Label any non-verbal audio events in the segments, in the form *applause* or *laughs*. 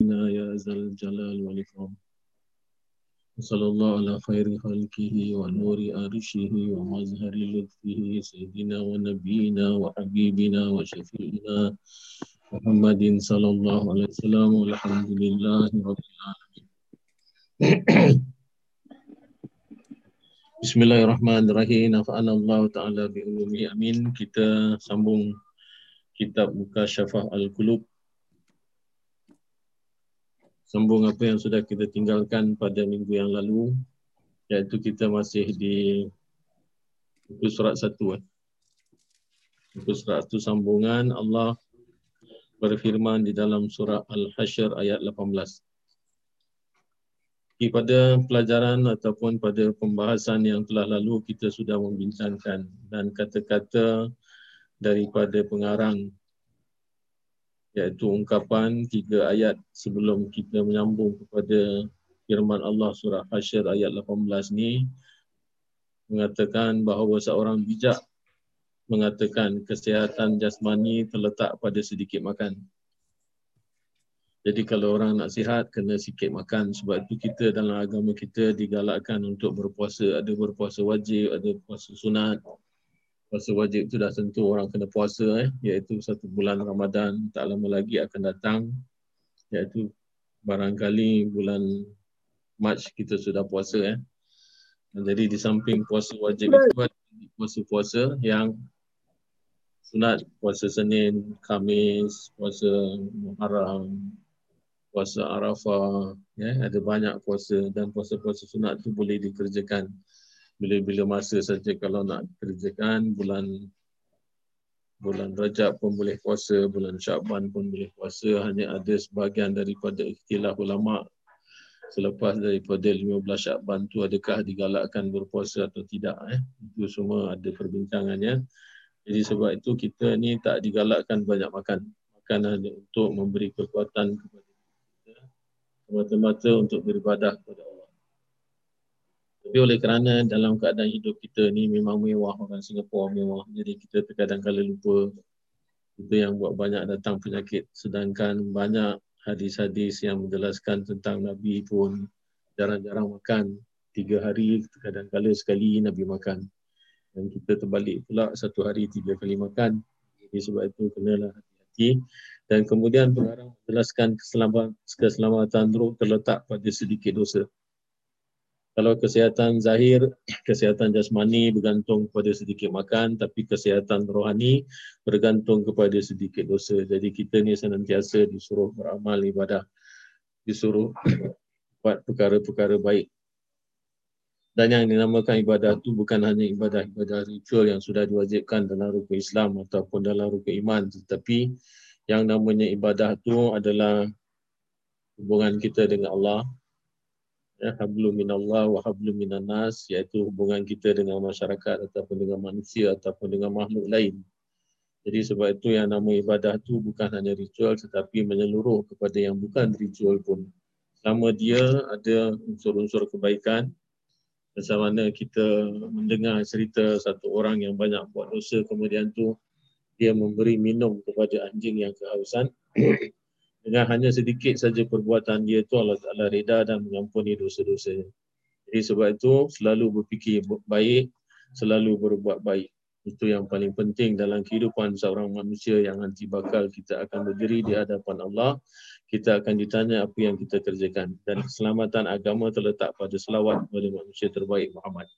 يا ذا الجلال والإكرام صلى الله على خير خلقه ونور أرشه ومظهر لطفه سيدنا ونبينا وحبيبنا وشفيعنا محمد صلى الله عليه وسلم والحمد لله رب العالمين Bismillahirrahmanirrahim. Nafa'ana Allah Ta'ala bi'ulumi amin. Kita sambung kitab Muka Syafah Al-Qulub. Sambung apa yang sudah kita tinggalkan pada minggu yang lalu. Iaitu kita masih di buku surat satu. Eh. Buku surat satu sambungan Allah berfirman di dalam surah Al-Hashr ayat 18 pada pelajaran ataupun pada pembahasan yang telah lalu kita sudah membincangkan dan kata-kata daripada pengarang iaitu ungkapan tiga ayat sebelum kita menyambung kepada firman Allah surah Hasyr ayat 18 ni mengatakan bahawa seorang bijak mengatakan kesihatan jasmani terletak pada sedikit makan. Jadi kalau orang nak sihat kena sikit makan sebab itu kita dalam agama kita digalakkan untuk berpuasa. Ada berpuasa wajib, ada puasa sunat. Puasa wajib itu dah tentu orang kena puasa eh. Iaitu satu bulan Ramadan tak lama lagi akan datang. Iaitu barangkali bulan Mac kita sudah puasa eh. Jadi di samping puasa wajib itu ada puasa-puasa yang sunat. Puasa Senin, Kamis, puasa Muharram, puasa Arafah, ya, ada banyak puasa dan puasa-puasa sunat tu boleh dikerjakan bila-bila masa saja kalau nak kerjakan bulan bulan Rajab pun boleh puasa, bulan Syaban pun boleh puasa, hanya ada sebahagian daripada ikhtilaf ulama. Selepas daripada 15 Syaban tu adakah digalakkan berpuasa atau tidak eh? Itu semua ada perbincangannya. Jadi sebab itu kita ni tak digalakkan banyak makan. Makanan untuk memberi kekuatan kepada semata-mata untuk beribadah kepada Allah. Tapi oleh kerana dalam keadaan hidup kita ni memang mewah orang Singapura mewah. Jadi kita terkadang kala lupa itu yang buat banyak datang penyakit. Sedangkan banyak hadis-hadis yang menjelaskan tentang Nabi pun jarang-jarang makan. Tiga hari kadang kala sekali Nabi makan. Dan kita terbalik pula satu hari tiga kali makan. Jadi sebab itu kenalah hati-hati dan kemudian pengarang menjelaskan keselamatan, keselamatan roh terletak pada sedikit dosa. Kalau kesihatan zahir, *clears throat* kesihatan jasmani bergantung kepada sedikit makan, tapi kesihatan rohani bergantung kepada sedikit dosa. Jadi kita ni senantiasa disuruh beramal ibadah, disuruh *clears throat* buat perkara-perkara baik. Dan yang dinamakan ibadah itu bukan hanya ibadah-ibadah ritual yang sudah diwajibkan dalam rukun Islam ataupun dalam rukun iman, tetapi yang namanya ibadah tu adalah hubungan kita dengan Allah ya hablu minallah wa hablu minan nas iaitu hubungan kita dengan masyarakat ataupun dengan manusia ataupun dengan makhluk lain. Jadi sebab itu yang nama ibadah tu bukan hanya ritual tetapi menyeluruh kepada yang bukan ritual pun. Selama dia ada unsur-unsur kebaikan macam mana kita mendengar cerita satu orang yang banyak buat dosa kemudian tu dia memberi minum kepada anjing yang kehausan *clears throat* dengan hanya sedikit saja perbuatan dia itu Allah Taala reda dan mengampuni dosa-dosa. Jadi sebab itu selalu berfikir baik, selalu berbuat baik. Itu yang paling penting dalam kehidupan seorang manusia yang nanti bakal kita akan berdiri di hadapan Allah. Kita akan ditanya apa yang kita kerjakan. Dan keselamatan agama terletak pada selawat kepada manusia terbaik Muhammad.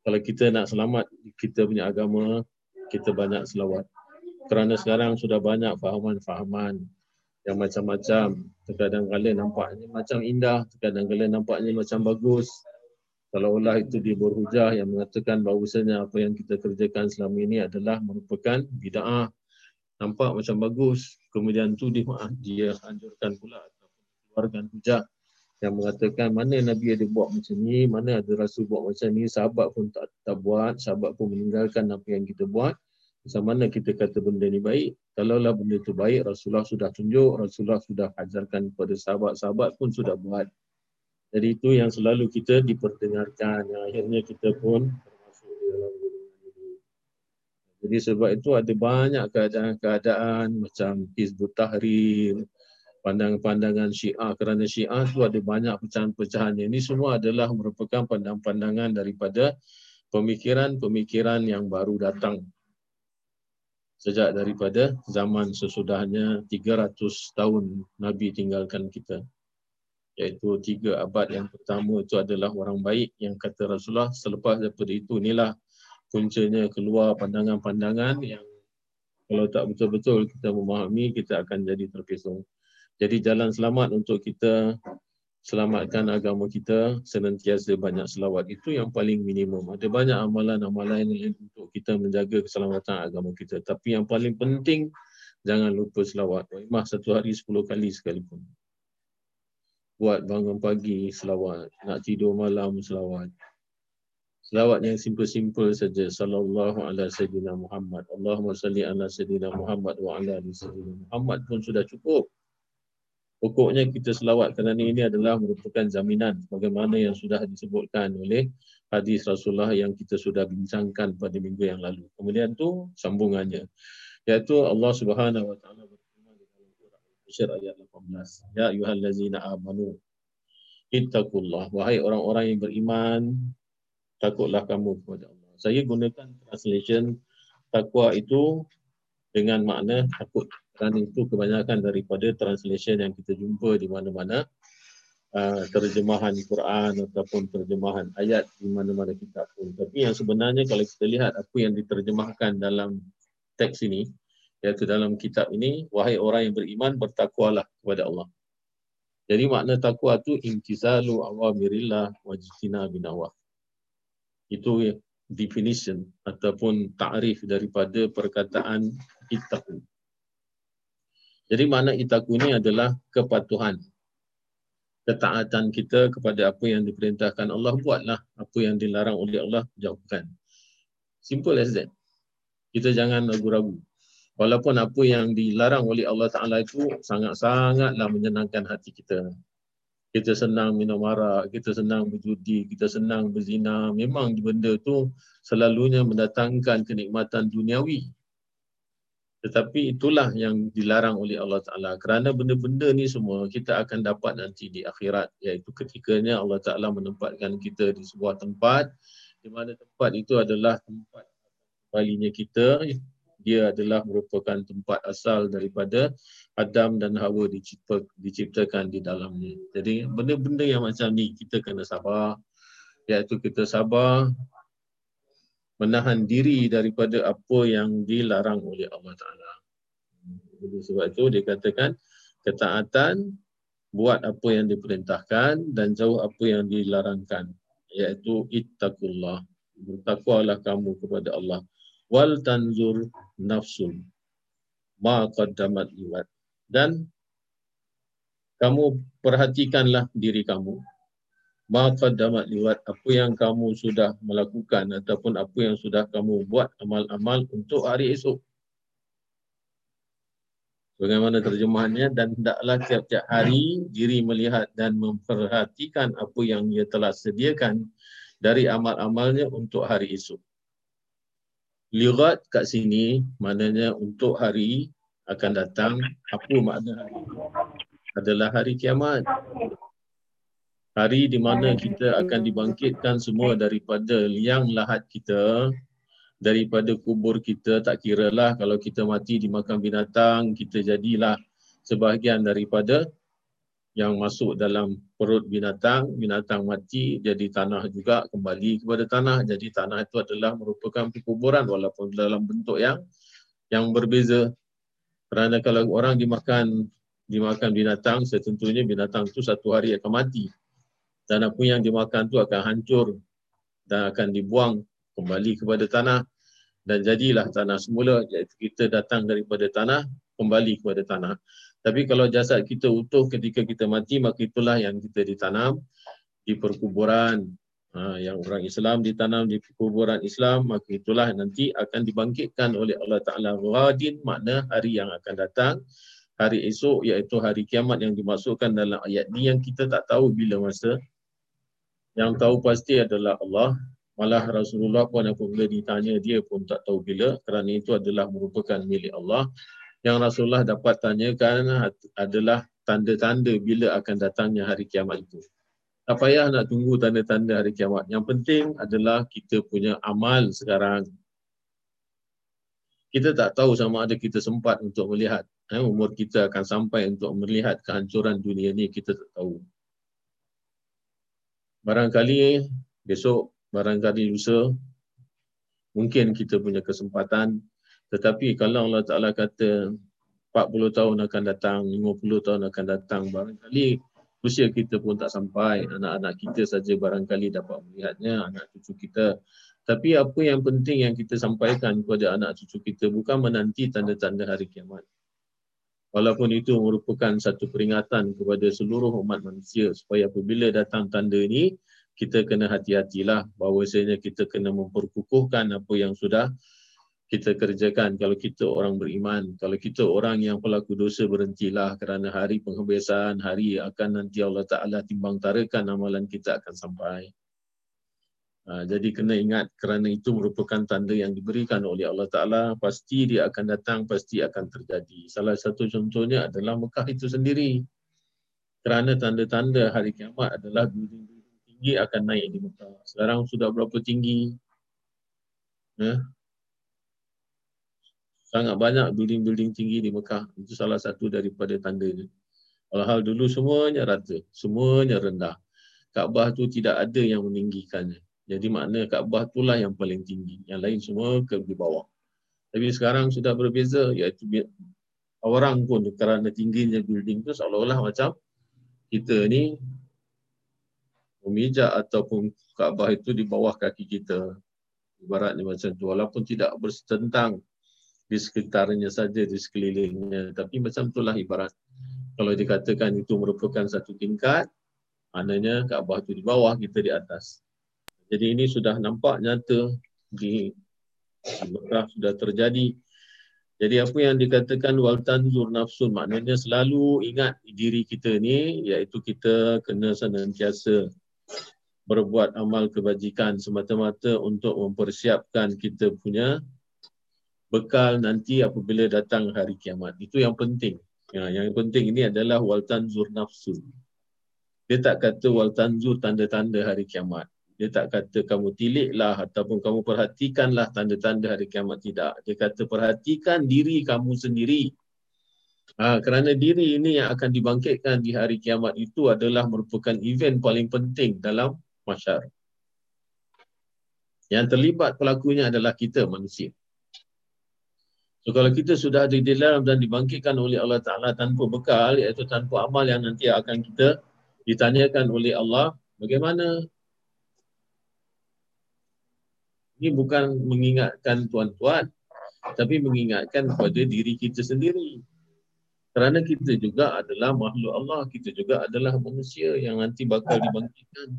Kalau kita nak selamat kita punya agama, kita banyak selawat. Kerana sekarang sudah banyak fahaman-fahaman yang macam-macam. Terkadang kala nampaknya macam indah, terkadang kala nampaknya macam bagus. Kalau Allah itu dia berhujah yang mengatakan bahawasanya apa yang kita kerjakan selama ini adalah merupakan bida'ah. Nampak macam bagus. Kemudian tu dia, dia anjurkan pula ataupun keluarkan hujah yang mengatakan mana Nabi ada buat macam ni, mana ada Rasul buat macam ni, sahabat pun tak, tak buat, sahabat pun meninggalkan apa yang kita buat. Macam mana kita kata benda ni baik? Kalaulah benda tu baik, Rasulullah sudah tunjuk, Rasulullah sudah ajarkan kepada sahabat-sahabat pun sudah buat. Jadi itu yang selalu kita diperdengarkan. Yang akhirnya kita pun termasuk di dalam ini. Jadi sebab itu ada banyak keadaan-keadaan macam Hizbut Tahrir, pandangan-pandangan syiah kerana syiah tu ada banyak pecahan-pecahannya. Ini semua adalah merupakan pandangan-pandangan daripada pemikiran-pemikiran yang baru datang sejak daripada zaman sesudahnya 300 tahun Nabi tinggalkan kita. Iaitu tiga abad yang pertama itu adalah orang baik yang kata Rasulullah selepas daripada itu inilah puncanya keluar pandangan-pandangan yang kalau tak betul-betul kita memahami kita akan jadi terpesong. Jadi jalan selamat untuk kita selamatkan agama kita senantiasa banyak selawat. Itu yang paling minimum. Ada banyak amalan-amalan lain untuk kita menjaga keselamatan agama kita. Tapi yang paling penting, jangan lupa selawat. Imah satu hari sepuluh kali sekalipun. Buat bangun pagi selawat. Nak tidur malam selawat. Selawat yang simple-simple saja. Sallallahu ala sayyidina Muhammad. Allahumma salli ala sayyidina Muhammad wa ala sayyidina Muhammad pun sudah cukup. Pokoknya kita selawat kerana ini adalah merupakan jaminan bagaimana yang sudah disebutkan oleh hadis Rasulullah yang kita sudah bincangkan pada minggu yang lalu. Kemudian tu sambungannya iaitu Allah Subhanahu wa taala berfirman di dalam Quran Al-Hasyr ayat 18. Ya ayyuhallazina amanu ittaqullah wahai orang-orang yang beriman takutlah kamu kepada Allah. Saya gunakan translation takwa itu dengan makna takut kerana itu kebanyakan daripada translation yang kita jumpa di mana-mana uh, terjemahan Quran ataupun terjemahan ayat di mana-mana kitab pun. Tapi yang sebenarnya kalau kita lihat apa yang diterjemahkan dalam teks ini, iaitu dalam kitab ini, wahai orang yang beriman, bertakwalah kepada Allah. Jadi makna takwa itu intizalu awamirillah wajtina binawah. Itu definition ataupun ta'rif daripada perkataan ittaqu. Jadi makna itaku ini adalah kepatuhan. Ketaatan kita kepada apa yang diperintahkan Allah, buatlah. Apa yang dilarang oleh Allah, jauhkan. Simple as that. Kita jangan ragu-ragu. Walaupun apa yang dilarang oleh Allah Ta'ala itu sangat-sangatlah menyenangkan hati kita. Kita senang minum arak, kita senang berjudi, kita senang berzina. Memang benda itu selalunya mendatangkan kenikmatan duniawi. Tetapi itulah yang dilarang oleh Allah Ta'ala. Kerana benda-benda ni semua kita akan dapat nanti di akhirat. Iaitu ketikanya Allah Ta'ala menempatkan kita di sebuah tempat. Di mana tempat itu adalah tempat balinya kita. Dia adalah merupakan tempat asal daripada Adam dan Hawa dicipta, diciptakan di dalamnya. Jadi benda-benda yang macam ni kita kena sabar. Iaitu kita sabar menahan diri daripada apa yang dilarang oleh Allah Ta'ala. Jadi sebab itu dia katakan ketaatan buat apa yang diperintahkan dan jauh apa yang dilarangkan iaitu ittaqullah bertakwalah kamu kepada Allah. Wal tanzur nafsun ma qaddamat liwat. Dan kamu perhatikanlah diri kamu maka damat liwat apa yang kamu sudah melakukan ataupun apa yang sudah kamu buat amal-amal untuk hari esok. Bagaimana terjemahannya dan hendaklah tiap-tiap hari diri melihat dan memperhatikan apa yang ia telah sediakan dari amal-amalnya untuk hari esok. Lirat kat sini maknanya untuk hari akan datang. Apa makna hari? Adalah hari kiamat hari di mana kita akan dibangkitkan semua daripada liang lahat kita daripada kubur kita tak kira lah kalau kita mati dimakan binatang kita jadilah sebahagian daripada yang masuk dalam perut binatang. Binatang mati jadi tanah juga kembali kepada tanah. Jadi tanah itu adalah merupakan kuburan walaupun dalam bentuk yang yang berbeza. Kerana kalau orang dimakan dimakan binatang setentunya binatang itu satu hari akan mati dan apa yang dimakan tu akan hancur dan akan dibuang kembali kepada tanah. Dan jadilah tanah semula iaitu kita datang daripada tanah kembali kepada tanah. Tapi kalau jasad kita utuh ketika kita mati maka itulah yang kita ditanam di perkuburan. Ha, yang orang Islam ditanam di perkuburan Islam maka itulah nanti akan dibangkitkan oleh Allah Ta'ala Ghadin makna hari yang akan datang hari esok iaitu hari kiamat yang dimasukkan dalam ayat ni yang kita tak tahu bila masa yang tahu pasti adalah Allah. Malah Rasulullah pun apabila ditanya dia pun tak tahu bila kerana itu adalah merupakan milik Allah. Yang Rasulullah dapat tanyakan adalah tanda-tanda bila akan datangnya hari kiamat itu. Tak payah nak tunggu tanda-tanda hari kiamat. Yang penting adalah kita punya amal sekarang. Kita tak tahu sama ada kita sempat untuk melihat. Eh, umur kita akan sampai untuk melihat kehancuran dunia ini, kita tak tahu. Barangkali besok, barangkali lusa, mungkin kita punya kesempatan. Tetapi kalau Allah Ta'ala kata 40 tahun akan datang, 50 tahun akan datang, barangkali usia kita pun tak sampai. Anak-anak kita saja barangkali dapat melihatnya, anak cucu kita. Tapi apa yang penting yang kita sampaikan kepada anak cucu kita bukan menanti tanda-tanda hari kiamat. Walaupun itu merupakan satu peringatan kepada seluruh umat manusia supaya apabila datang tanda ini, kita kena hati-hatilah bahawasanya kita kena memperkukuhkan apa yang sudah kita kerjakan kalau kita orang beriman. Kalau kita orang yang pelaku dosa berhentilah kerana hari penghabisan, hari akan nanti Allah Ta'ala timbang tarakan amalan kita akan sampai. Ha, jadi kena ingat kerana itu merupakan tanda yang diberikan oleh Allah Ta'ala. Pasti dia akan datang, pasti akan terjadi. Salah satu contohnya adalah Mekah itu sendiri. Kerana tanda-tanda hari kiamat adalah building-building tinggi akan naik di Mekah. Sekarang sudah berapa tinggi? Ya? sangat banyak building-building tinggi di Mekah. Itu salah satu daripada tandanya. Hal-hal dulu semuanya rata, semuanya rendah. Kaabah tu tidak ada yang meninggikannya. Jadi makna Kaabah itulah yang paling tinggi. Yang lain semua ke bawah. Tapi sekarang sudah berbeza iaitu orang pun kerana tingginya building tu seolah-olah macam kita ni memijak ataupun Kaabah itu di bawah kaki kita. Ibaratnya macam tu. Walaupun tidak bersetentang di sekitarnya saja, di sekelilingnya. Tapi macam itulah ibarat. Kalau dikatakan itu merupakan satu tingkat, maknanya Kaabah itu di bawah, kita di atas. Jadi ini sudah nampak nyata di Mekah sudah terjadi. Jadi apa yang dikatakan wal tanzur nafsun maknanya selalu ingat diri kita ni iaitu kita kena senantiasa berbuat amal kebajikan semata-mata untuk mempersiapkan kita punya bekal nanti apabila datang hari kiamat. Itu yang penting. Ya, yang penting ini adalah wal tanzur nafsu. Dia tak kata wal tanzur tanda-tanda hari kiamat. Dia tak kata kamu tiliklah ataupun kamu perhatikanlah tanda-tanda hari kiamat. Tidak. Dia kata perhatikan diri kamu sendiri. Ha, kerana diri ini yang akan dibangkitkan di hari kiamat itu adalah merupakan event paling penting dalam masyarakat. Yang terlibat pelakunya adalah kita manusia. So kalau kita sudah ada di dalam dan dibangkitkan oleh Allah Ta'ala tanpa bekal, iaitu tanpa amal yang nanti akan kita ditanyakan oleh Allah, bagaimana? Ini bukan mengingatkan tuan-tuan, tapi mengingatkan kepada diri kita sendiri. Kerana kita juga adalah makhluk Allah, kita juga adalah manusia yang nanti bakal dibangkitkan.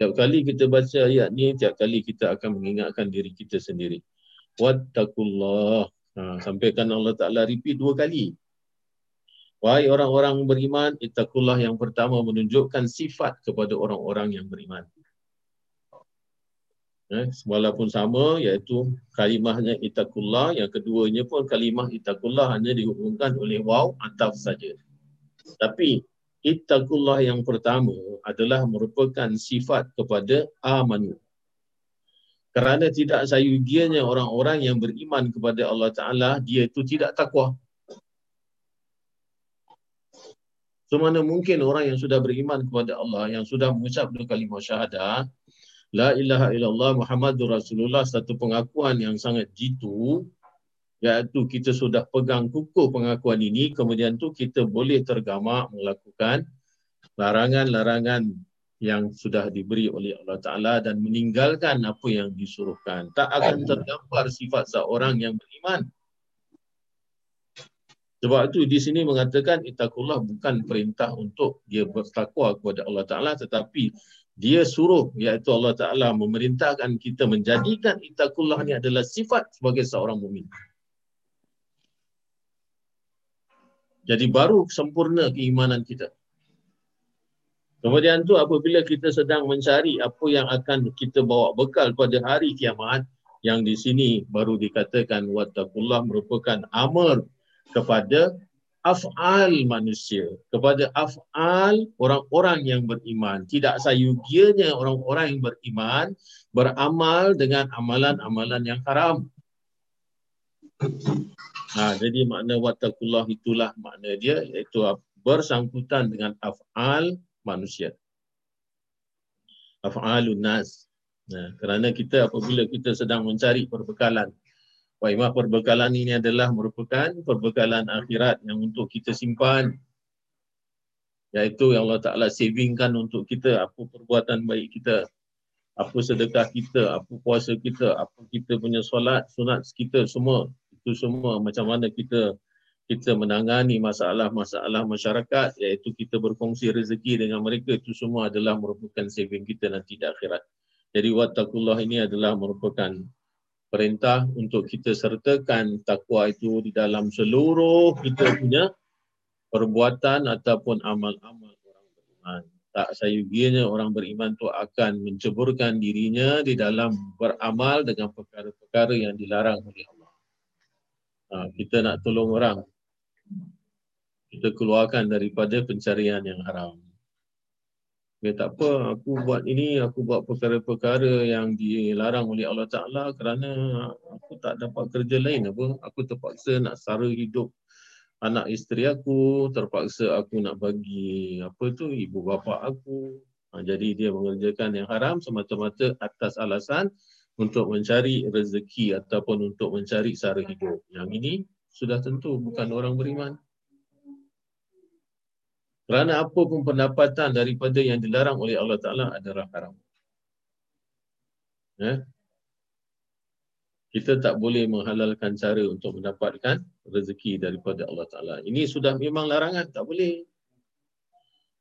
Tiap kali kita baca ayat ni, tiap kali kita akan mengingatkan diri kita sendiri. Wattakullah Ha, sampaikan Allah Ta'ala repeat dua kali. Wahai orang-orang beriman, itakullah yang pertama menunjukkan sifat kepada orang-orang yang beriman. Eh, walaupun sama iaitu kalimahnya itakullah, yang keduanya pun kalimah itakullah hanya dihubungkan oleh waw ataf saja. Tapi itakullah yang pertama adalah merupakan sifat kepada amanu. Kerana tidak sayugianya orang-orang yang beriman kepada Allah Ta'ala, dia itu tidak takwa. So mana mungkin orang yang sudah beriman kepada Allah, yang sudah mengucap dua kalimah syahadah, La ilaha illallah Muhammadur Rasulullah, satu pengakuan yang sangat jitu, iaitu kita sudah pegang kukuh pengakuan ini, kemudian tu kita boleh tergamak melakukan larangan-larangan yang sudah diberi oleh Allah Ta'ala dan meninggalkan apa yang disuruhkan. Tak akan tergambar sifat seorang yang beriman. Sebab itu di sini mengatakan itakullah bukan perintah untuk dia bertakwa kepada Allah Ta'ala tetapi dia suruh iaitu Allah Ta'ala memerintahkan kita menjadikan itakullah ni adalah sifat sebagai seorang mumin. Jadi baru sempurna keimanan kita. Kemudian tu apabila kita sedang mencari apa yang akan kita bawa bekal pada hari kiamat yang di sini baru dikatakan wattaqullah merupakan amr kepada af'al manusia, kepada af'al orang-orang yang beriman. Tidak sayugianya orang-orang yang beriman beramal dengan amalan-amalan yang haram. Ha, jadi makna watakullah itulah makna dia iaitu bersangkutan dengan af'al manusia. Af'alun nas. Nah, kerana kita apabila kita sedang mencari perbekalan Waimah perbekalan ini adalah merupakan perbekalan akhirat yang untuk kita simpan. Iaitu yang Allah Ta'ala savingkan untuk kita apa perbuatan baik kita. Apa sedekah kita, apa puasa kita, apa kita punya solat, sunat kita semua. Itu semua macam mana kita kita menangani masalah-masalah masyarakat iaitu kita berkongsi rezeki dengan mereka itu semua adalah merupakan saving kita nanti di akhirat. Jadi wattaqullah ini adalah merupakan perintah untuk kita sertakan takwa itu di dalam seluruh kita punya perbuatan ataupun amal-amal orang beriman. Tak sayugianya orang beriman itu akan menceburkan dirinya di dalam beramal dengan perkara-perkara yang dilarang oleh Allah. Ha, kita nak tolong orang. Kita keluarkan daripada pencarian yang haram. Ya tak apa, aku buat ini, aku buat perkara-perkara yang dilarang oleh Allah Ta'ala kerana aku tak dapat kerja lain apa. Aku terpaksa nak sara hidup anak isteri aku, terpaksa aku nak bagi apa tu ibu bapa aku. Ha, jadi dia mengerjakan yang haram semata-mata atas alasan untuk mencari rezeki ataupun untuk mencari sara hidup. Yang ini sudah tentu bukan orang beriman. Kerana apa pun pendapatan daripada yang dilarang oleh Allah Ta'ala adalah haram. Ya? Kita tak boleh menghalalkan cara untuk mendapatkan rezeki daripada Allah Ta'ala. Ini sudah memang larangan, tak boleh.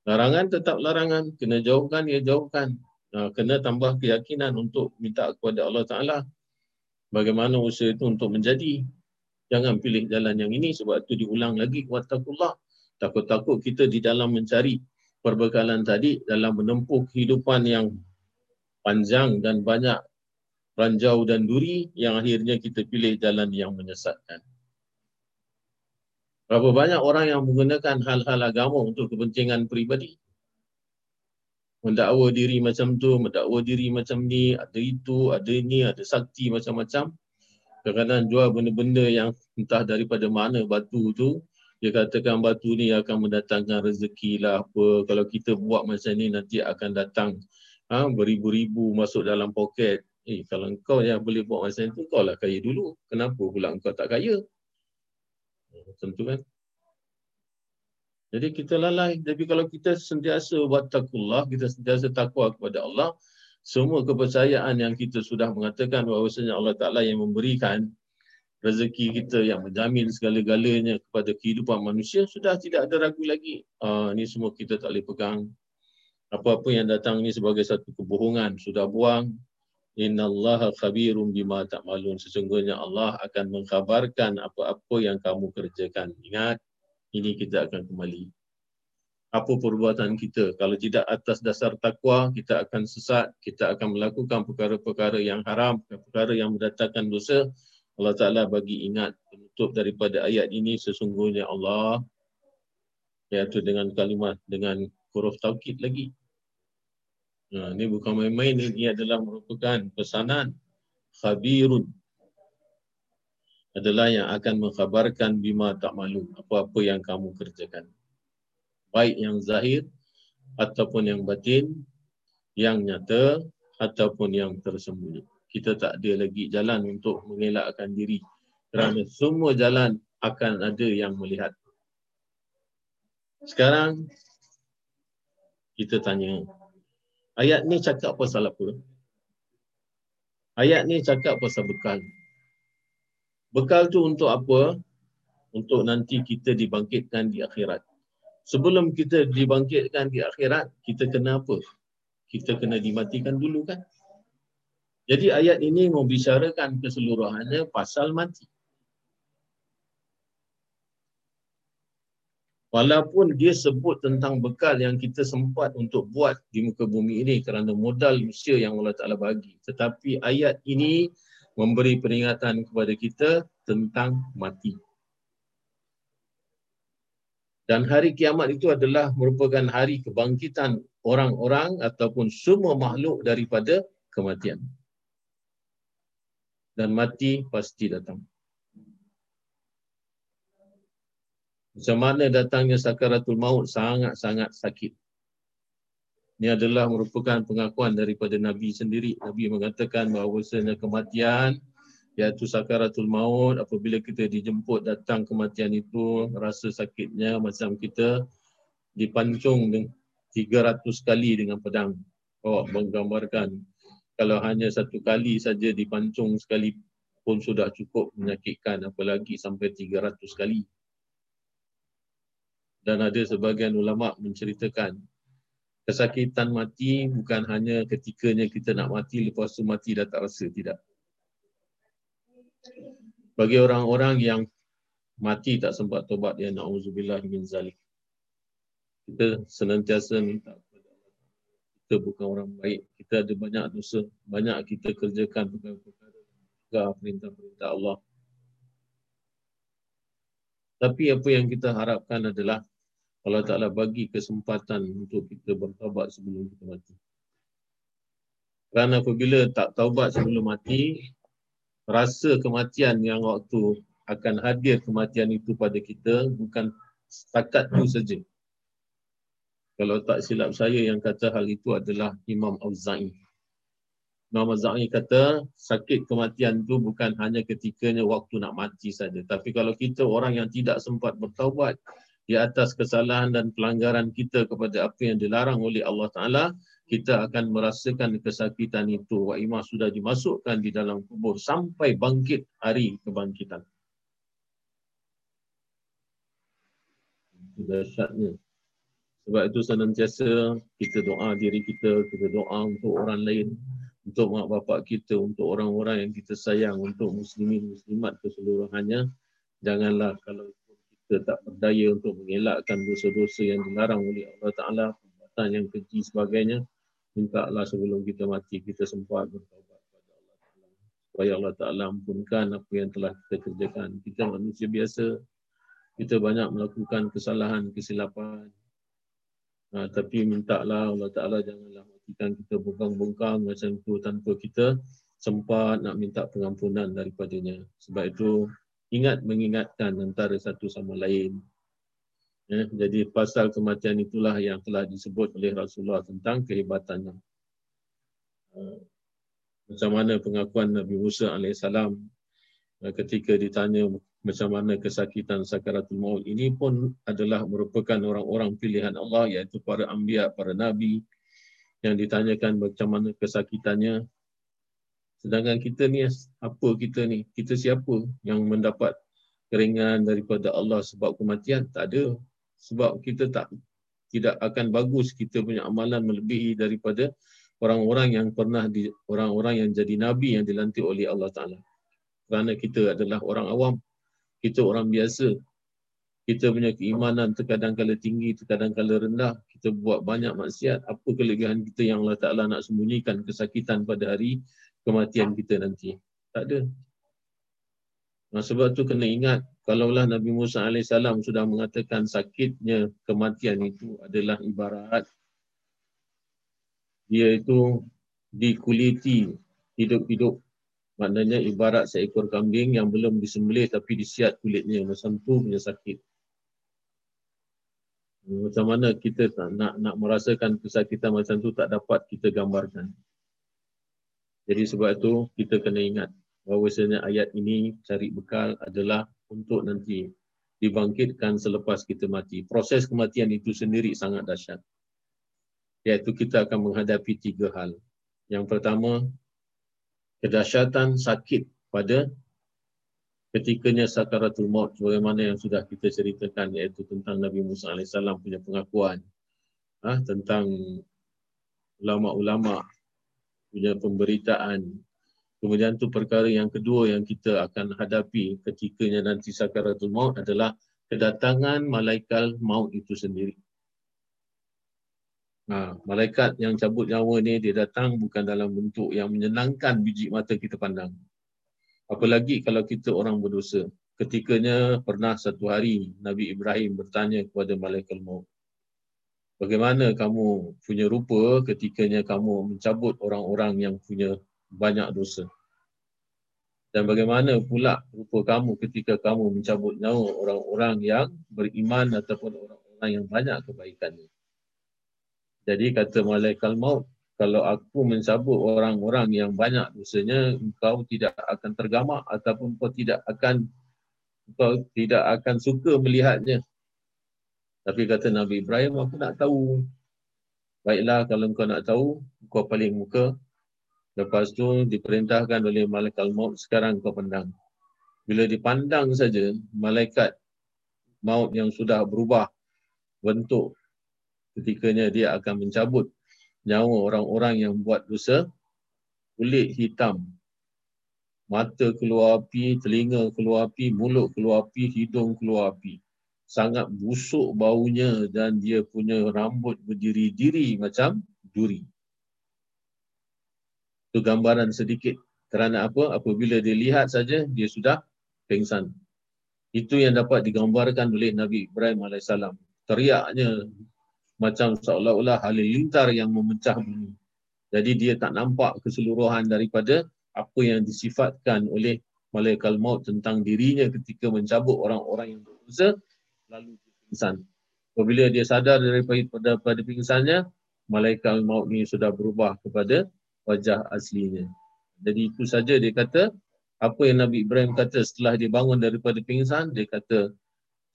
Larangan tetap larangan. Kena jauhkan, ya jauhkan. Nah, kena tambah keyakinan untuk minta kepada Allah Ta'ala. Bagaimana usaha itu untuk menjadi. Jangan pilih jalan yang ini sebab itu diulang lagi. Wattakullah takut-takut kita di dalam mencari perbekalan tadi dalam menempuh kehidupan yang panjang dan banyak ranjau dan duri yang akhirnya kita pilih jalan yang menyesatkan. Berapa banyak orang yang menggunakan hal-hal agama untuk kepentingan peribadi? Mendakwa diri macam tu, mendakwa diri macam ni, ada itu, ada ini, ada sakti macam-macam. Kadang-kadang jual benda-benda yang entah daripada mana batu tu, dia katakan batu ni akan mendatangkan rezeki lah apa. Kalau kita buat macam ni nanti akan datang ha, beribu-ribu masuk dalam poket. Eh kalau kau yang boleh buat macam tu kau lah kaya dulu. Kenapa pula kau tak kaya? Tentu kan? Jadi kita lalai. Tapi kalau kita sentiasa buat takullah, kita sentiasa takwa kepada Allah, semua kepercayaan yang kita sudah mengatakan bahawasanya Allah Ta'ala yang memberikan rezeki kita yang menjamin segala-galanya kepada kehidupan manusia sudah tidak ada ragu lagi. Uh, ini semua kita tak boleh pegang. Apa-apa yang datang ini sebagai satu kebohongan sudah buang. Inna Allah khabirum bima ta'malun. Sesungguhnya Allah akan mengkhabarkan apa-apa yang kamu kerjakan. Ingat, ini kita akan kembali. Apa perbuatan kita? Kalau tidak atas dasar takwa, kita akan sesat. Kita akan melakukan perkara-perkara yang haram, perkara yang mendatangkan dosa. Allah Ta'ala bagi ingat penutup daripada ayat ini sesungguhnya Allah iaitu dengan kalimat dengan huruf taukid lagi. Nah, ini bukan main-main, ini adalah merupakan pesanan khabirun adalah yang akan mengkhabarkan bima tak malu apa-apa yang kamu kerjakan. Baik yang zahir ataupun yang batin, yang nyata ataupun yang tersembunyi kita tak ada lagi jalan untuk mengelakkan diri kerana semua jalan akan ada yang melihat. Sekarang kita tanya ayat ni cakap pasal apa? Ayat ni cakap pasal bekal. Bekal tu untuk apa? Untuk nanti kita dibangkitkan di akhirat. Sebelum kita dibangkitkan di akhirat, kita kena apa? Kita kena dimatikan dulu kan? Jadi ayat ini membicarakan keseluruhannya pasal mati. Walaupun dia sebut tentang bekal yang kita sempat untuk buat di muka bumi ini kerana modal usia yang Allah Ta'ala bagi. Tetapi ayat ini memberi peringatan kepada kita tentang mati. Dan hari kiamat itu adalah merupakan hari kebangkitan orang-orang ataupun semua makhluk daripada kematian. Dan mati pasti datang. Macam mana datangnya sakaratul maut sangat-sangat sakit. Ini adalah merupakan pengakuan daripada Nabi sendiri. Nabi mengatakan bahawa sebenarnya kematian iaitu sakaratul maut apabila kita dijemput datang kematian itu rasa sakitnya macam kita dipancung 300 kali dengan pedang. Oh, menggambarkan kalau hanya satu kali saja dipancung sekali pun sudah cukup menyakitkan apalagi sampai 300 kali. Dan ada sebagian ulama menceritakan kesakitan mati bukan hanya ketikanya kita nak mati lepas tu mati dah tak rasa tidak bagi orang-orang yang mati tak sempat tobat ya naudzubillah min zalik kita senantiasa minta kita bukan orang baik kita ada banyak dosa banyak kita kerjakan perkara-perkara perintah-perintah Allah tapi apa yang kita harapkan adalah Allah Ta'ala bagi kesempatan untuk kita bertaubat sebelum kita mati. Kerana apabila tak taubat sebelum mati, rasa kematian yang waktu akan hadir kematian itu pada kita bukan setakat itu saja. Kalau tak silap saya yang kata hal itu adalah Imam Auza'i. Imam Auza'i kata sakit kematian itu bukan hanya ketikanya waktu nak mati saja. Tapi kalau kita orang yang tidak sempat bertaubat, di atas kesalahan dan pelanggaran kita kepada apa yang dilarang oleh Allah Ta'ala, kita akan merasakan kesakitan itu. Wa imah sudah dimasukkan di dalam kubur sampai bangkit hari kebangkitan. Itu dahsyatnya. Sebab itu senantiasa kita doa diri kita, kita doa untuk orang lain, untuk mak bapak kita, untuk orang-orang yang kita sayang, untuk muslimin, muslimat keseluruhannya. Janganlah kalau kita tak berdaya untuk mengelakkan dosa-dosa yang dilarang oleh Allah Ta'ala, perbuatan yang keji sebagainya, minta Allah sebelum kita mati, kita sempat bertawabat kepada Allah Ta'ala. Supaya Allah Ta'ala ampunkan apa yang telah kita kerjakan. Kita manusia biasa, kita banyak melakukan kesalahan, kesilapan. Ha, tapi minta Allah Ta'ala janganlah matikan kita bongkang-bongkang macam itu tanpa kita sempat nak minta pengampunan daripadanya. Sebab itu ingat mengingatkan antara satu sama lain. Ya, jadi pasal kematian itulah yang telah disebut oleh Rasulullah tentang kehebatannya. Uh, macam mana pengakuan Nabi Musa AS uh, ketika ditanya macam mana kesakitan sakaratul maut ini pun adalah merupakan orang-orang pilihan Allah iaitu para anbiya, para nabi yang ditanyakan macam mana kesakitannya Sedangkan kita ni, apa kita ni? Kita siapa yang mendapat keringan daripada Allah sebab kematian? Tak ada. Sebab kita tak tidak akan bagus kita punya amalan melebihi daripada orang-orang yang pernah di orang-orang yang jadi nabi yang dilantik oleh Allah Taala. Kerana kita adalah orang awam, kita orang biasa. Kita punya keimanan terkadang kala tinggi, terkadang kala rendah. Kita buat banyak maksiat. Apa kelebihan kita yang Allah Ta'ala nak sembunyikan kesakitan pada hari kematian kita nanti. Tak ada. Nah, sebab tu kena ingat, kalaulah Nabi Musa AS sudah mengatakan sakitnya kematian itu adalah ibarat dia itu dikuliti hidup-hidup. Maknanya ibarat seekor kambing yang belum disembelih tapi disiat kulitnya. Macam tu punya sakit. Macam mana kita nak nak merasakan kesakitan macam tu tak dapat kita gambarkan. Jadi sebab itu kita kena ingat bahawa sebenarnya ayat ini cari bekal adalah untuk nanti dibangkitkan selepas kita mati. Proses kematian itu sendiri sangat dahsyat. Iaitu kita akan menghadapi tiga hal. Yang pertama, kedahsyatan sakit pada ketikanya sakaratul maut sebagaimana yang sudah kita ceritakan iaitu tentang Nabi Musa AS punya pengakuan ha, tentang ulama-ulama punya pemberitaan. Kemudian tu perkara yang kedua yang kita akan hadapi ketikanya nanti sakaratul maut adalah kedatangan malaikat maut itu sendiri. Ha, malaikat yang cabut nyawa ni dia datang bukan dalam bentuk yang menyenangkan biji mata kita pandang. Apalagi kalau kita orang berdosa. ketikanya pernah satu hari Nabi Ibrahim bertanya kepada malaikat maut. Bagaimana kamu punya rupa ketikanya kamu mencabut orang-orang yang punya banyak dosa? Dan bagaimana pula rupa kamu ketika kamu mencabut nyawa orang-orang yang beriman ataupun orang-orang yang banyak kebaikannya? Jadi kata malaikat maut, kalau aku mencabut orang-orang yang banyak dosanya, engkau tidak akan tergamak ataupun kau tidak akan kau tidak akan suka melihatnya. Tapi kata Nabi Ibrahim, aku nak tahu. Baiklah kalau kau nak tahu, kau paling muka. Lepas tu diperintahkan oleh malaikat maut, sekarang kau pandang. Bila dipandang saja, malaikat maut yang sudah berubah bentuk ketikanya dia akan mencabut nyawa orang-orang yang buat dosa. Kulit hitam. Mata keluar api telinga keluar api mulut keluar api hidung keluar api. Sangat busuk baunya dan dia punya rambut berdiri-diri macam duri. Itu gambaran sedikit kerana apa? Apabila dia lihat saja dia sudah pengsan. Itu yang dapat digambarkan oleh Nabi Ibrahim alaihissalam. Teriaknya macam seolah-olah halilintar yang memecah bumi. Jadi dia tak nampak keseluruhan daripada apa yang disifatkan oleh malaikat maut tentang dirinya ketika mencabut orang-orang yang berdosa lalu pingsan. Apabila dia sadar daripada pada pingsannya, malaikat maut ni sudah berubah kepada wajah aslinya. Jadi itu saja dia kata apa yang Nabi Ibrahim kata setelah dia bangun daripada pingsan, dia kata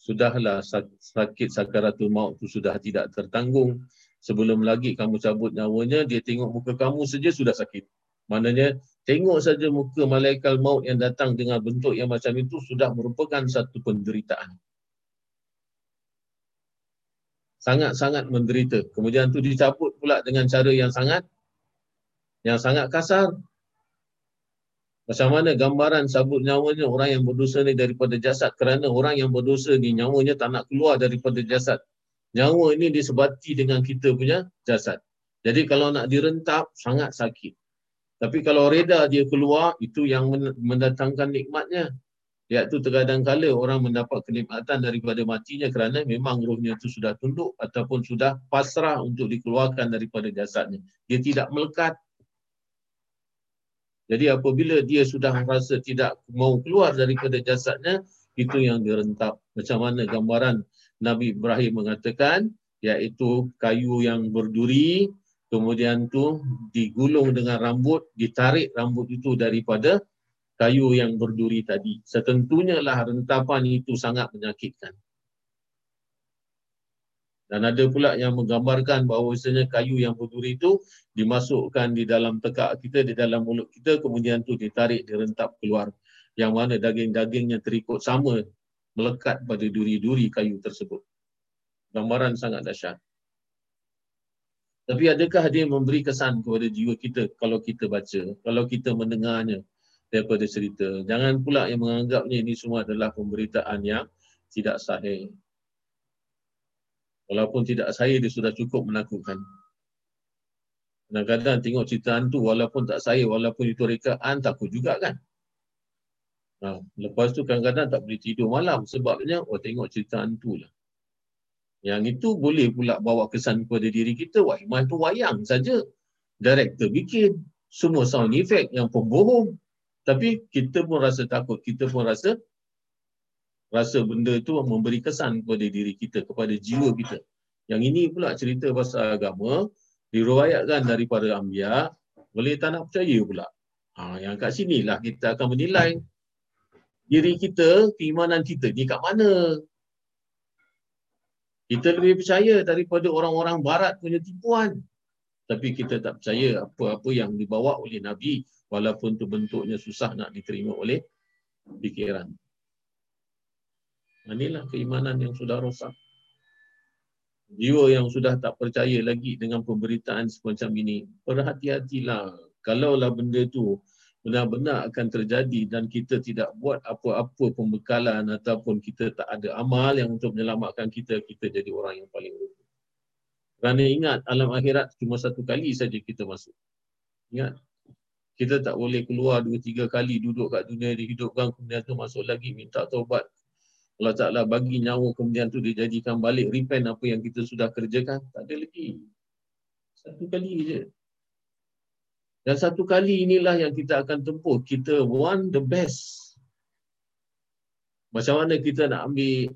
sudahlah sakit sakaratul maut tu sudah tidak tertanggung. Sebelum lagi kamu cabut nyawanya, dia tengok muka kamu saja sudah sakit. Maknanya, tengok saja muka malaikat maut yang datang dengan bentuk yang macam itu sudah merupakan satu penderitaan. Sangat-sangat menderita. Kemudian tu dicabut pula dengan cara yang sangat yang sangat kasar. Macam mana gambaran sabut nyawanya orang yang berdosa ni daripada jasad kerana orang yang berdosa ni nyawanya tak nak keluar daripada jasad. Nyawa ini disebati dengan kita punya jasad. Jadi kalau nak direntap sangat sakit. Tapi kalau reda dia keluar itu yang mendatangkan nikmatnya. Iaitu terkadang kala orang mendapat kenikmatan daripada matinya kerana memang rohnya itu sudah tunduk ataupun sudah pasrah untuk dikeluarkan daripada jasadnya. Dia tidak melekat jadi apabila dia sudah merasa tidak mau keluar daripada jasadnya, itu yang direntap. Macam mana gambaran Nabi Ibrahim mengatakan, iaitu kayu yang berduri, kemudian tu digulung dengan rambut, ditarik rambut itu daripada kayu yang berduri tadi. Setentunya lah rentapan itu sangat menyakitkan. Dan ada pula yang menggambarkan bahawa bahawasanya kayu yang berduri itu dimasukkan di dalam tekak kita, di dalam mulut kita, kemudian tu ditarik, direntap keluar. Yang mana daging-dagingnya terikut sama melekat pada duri-duri kayu tersebut. Gambaran sangat dahsyat. Tapi adakah dia memberi kesan kepada jiwa kita kalau kita baca, kalau kita mendengarnya daripada cerita. Jangan pula yang menganggapnya ini semua adalah pemberitaan yang tidak sahih. Walaupun tidak saya, dia sudah cukup menakutkan. Kadang-kadang tengok cerita hantu, walaupun tak saya, walaupun itu rekaan, takut juga kan. Ha, lepas tu kadang-kadang tak boleh tidur malam sebabnya, oh tengok cerita hantu lah. Yang itu boleh pula bawa kesan kepada diri kita, wah iman tu wayang saja. Director bikin, semua sound effect yang pembohong. Tapi kita pun rasa takut, kita pun rasa rasa benda tu memberi kesan kepada diri kita, kepada jiwa kita. Yang ini pula cerita pasal agama, diruayatkan daripada Ambiya, boleh tak nak percaya pula. Ha, yang kat sinilah kita akan menilai diri kita, keimanan kita ni kat mana. Kita lebih percaya daripada orang-orang barat punya tipuan. Tapi kita tak percaya apa-apa yang dibawa oleh Nabi walaupun tu bentuknya susah nak diterima oleh fikiran. Inilah keimanan yang sudah rosak. Jiwa yang sudah tak percaya lagi dengan pemberitaan semacam ini, berhati-hatilah. Kalaulah benda itu benar-benar akan terjadi dan kita tidak buat apa-apa pembekalan ataupun kita tak ada amal yang untuk menyelamatkan kita, kita jadi orang yang paling rugi. Kerana ingat, alam akhirat cuma satu kali saja kita masuk. Ingat, Kita tak boleh keluar dua tiga kali duduk kat dunia dihidupkan kemudian tu masuk lagi minta taubat. Allah Ta'ala bagi nyawa kemudian tu dijadikan balik repent apa yang kita sudah kerjakan. Tak ada lagi. Satu kali je. Dan satu kali inilah yang kita akan tempuh. Kita want the best. Macam mana kita nak ambil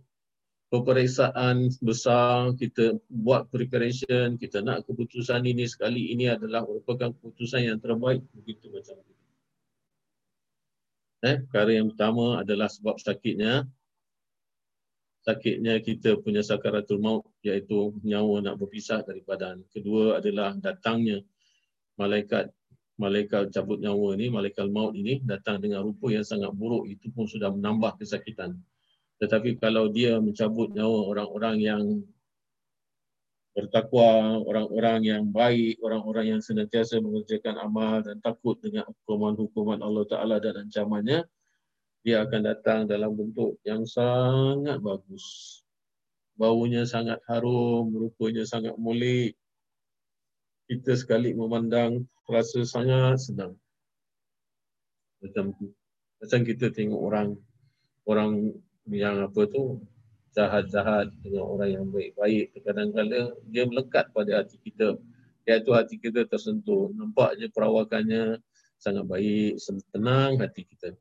peperiksaan besar, kita buat preparation, kita nak keputusan ini sekali ini adalah merupakan keputusan yang terbaik begitu macam itu. Eh, perkara yang pertama adalah sebab sakitnya sakitnya kita punya sakaratul maut iaitu nyawa nak berpisah daripada kedua adalah datangnya malaikat malaikat cabut nyawa ni malaikat maut ini datang dengan rupa yang sangat buruk. Itu pun sudah menambah kesakitan. Tetapi kalau dia mencabut nyawa orang-orang yang bertakwa, orang-orang yang baik, orang-orang yang senantiasa mengerjakan amal dan takut dengan hukuman-hukuman Allah Ta'ala dan ancamannya, dia akan datang dalam bentuk yang sangat bagus. Baunya sangat harum, rupanya sangat mulik. Kita sekali memandang rasa sangat senang. Macam tu. Macam kita tengok orang orang yang apa tu jahat-jahat dengan orang yang baik-baik kadang-kadang dia melekat pada hati kita iaitu hati kita tersentuh nampaknya perawakannya sangat baik tenang hati kita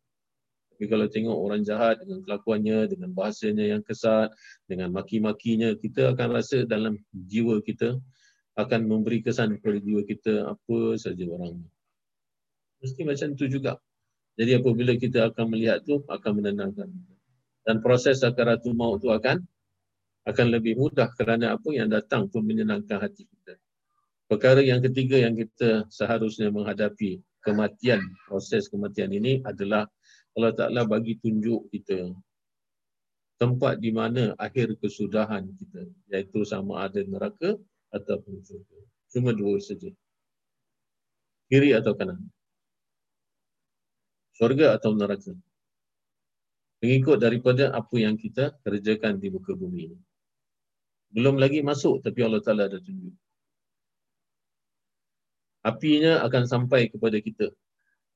tapi kalau tengok orang jahat dengan kelakuannya dengan bahasanya yang kesat dengan maki-makinya kita akan rasa dalam jiwa kita akan memberi kesan kepada jiwa kita apa saja orang. Mesti macam tu juga. Jadi apabila kita akan melihat tu akan menenangkan. Dan proses sakaratul maut itu akan akan lebih mudah kerana apa yang datang pun menyenangkan hati kita. Perkara yang ketiga yang kita seharusnya menghadapi kematian, proses kematian ini adalah Allah Ta'ala bagi tunjuk kita tempat di mana akhir kesudahan kita, iaitu sama ada neraka ataupun syurga. Cuma dua saja. Kiri atau kanan. Syurga atau neraka mengikut daripada apa yang kita kerjakan di muka bumi ini. Belum lagi masuk tapi Allah Ta'ala dah tunjuk. Apinya akan sampai kepada kita.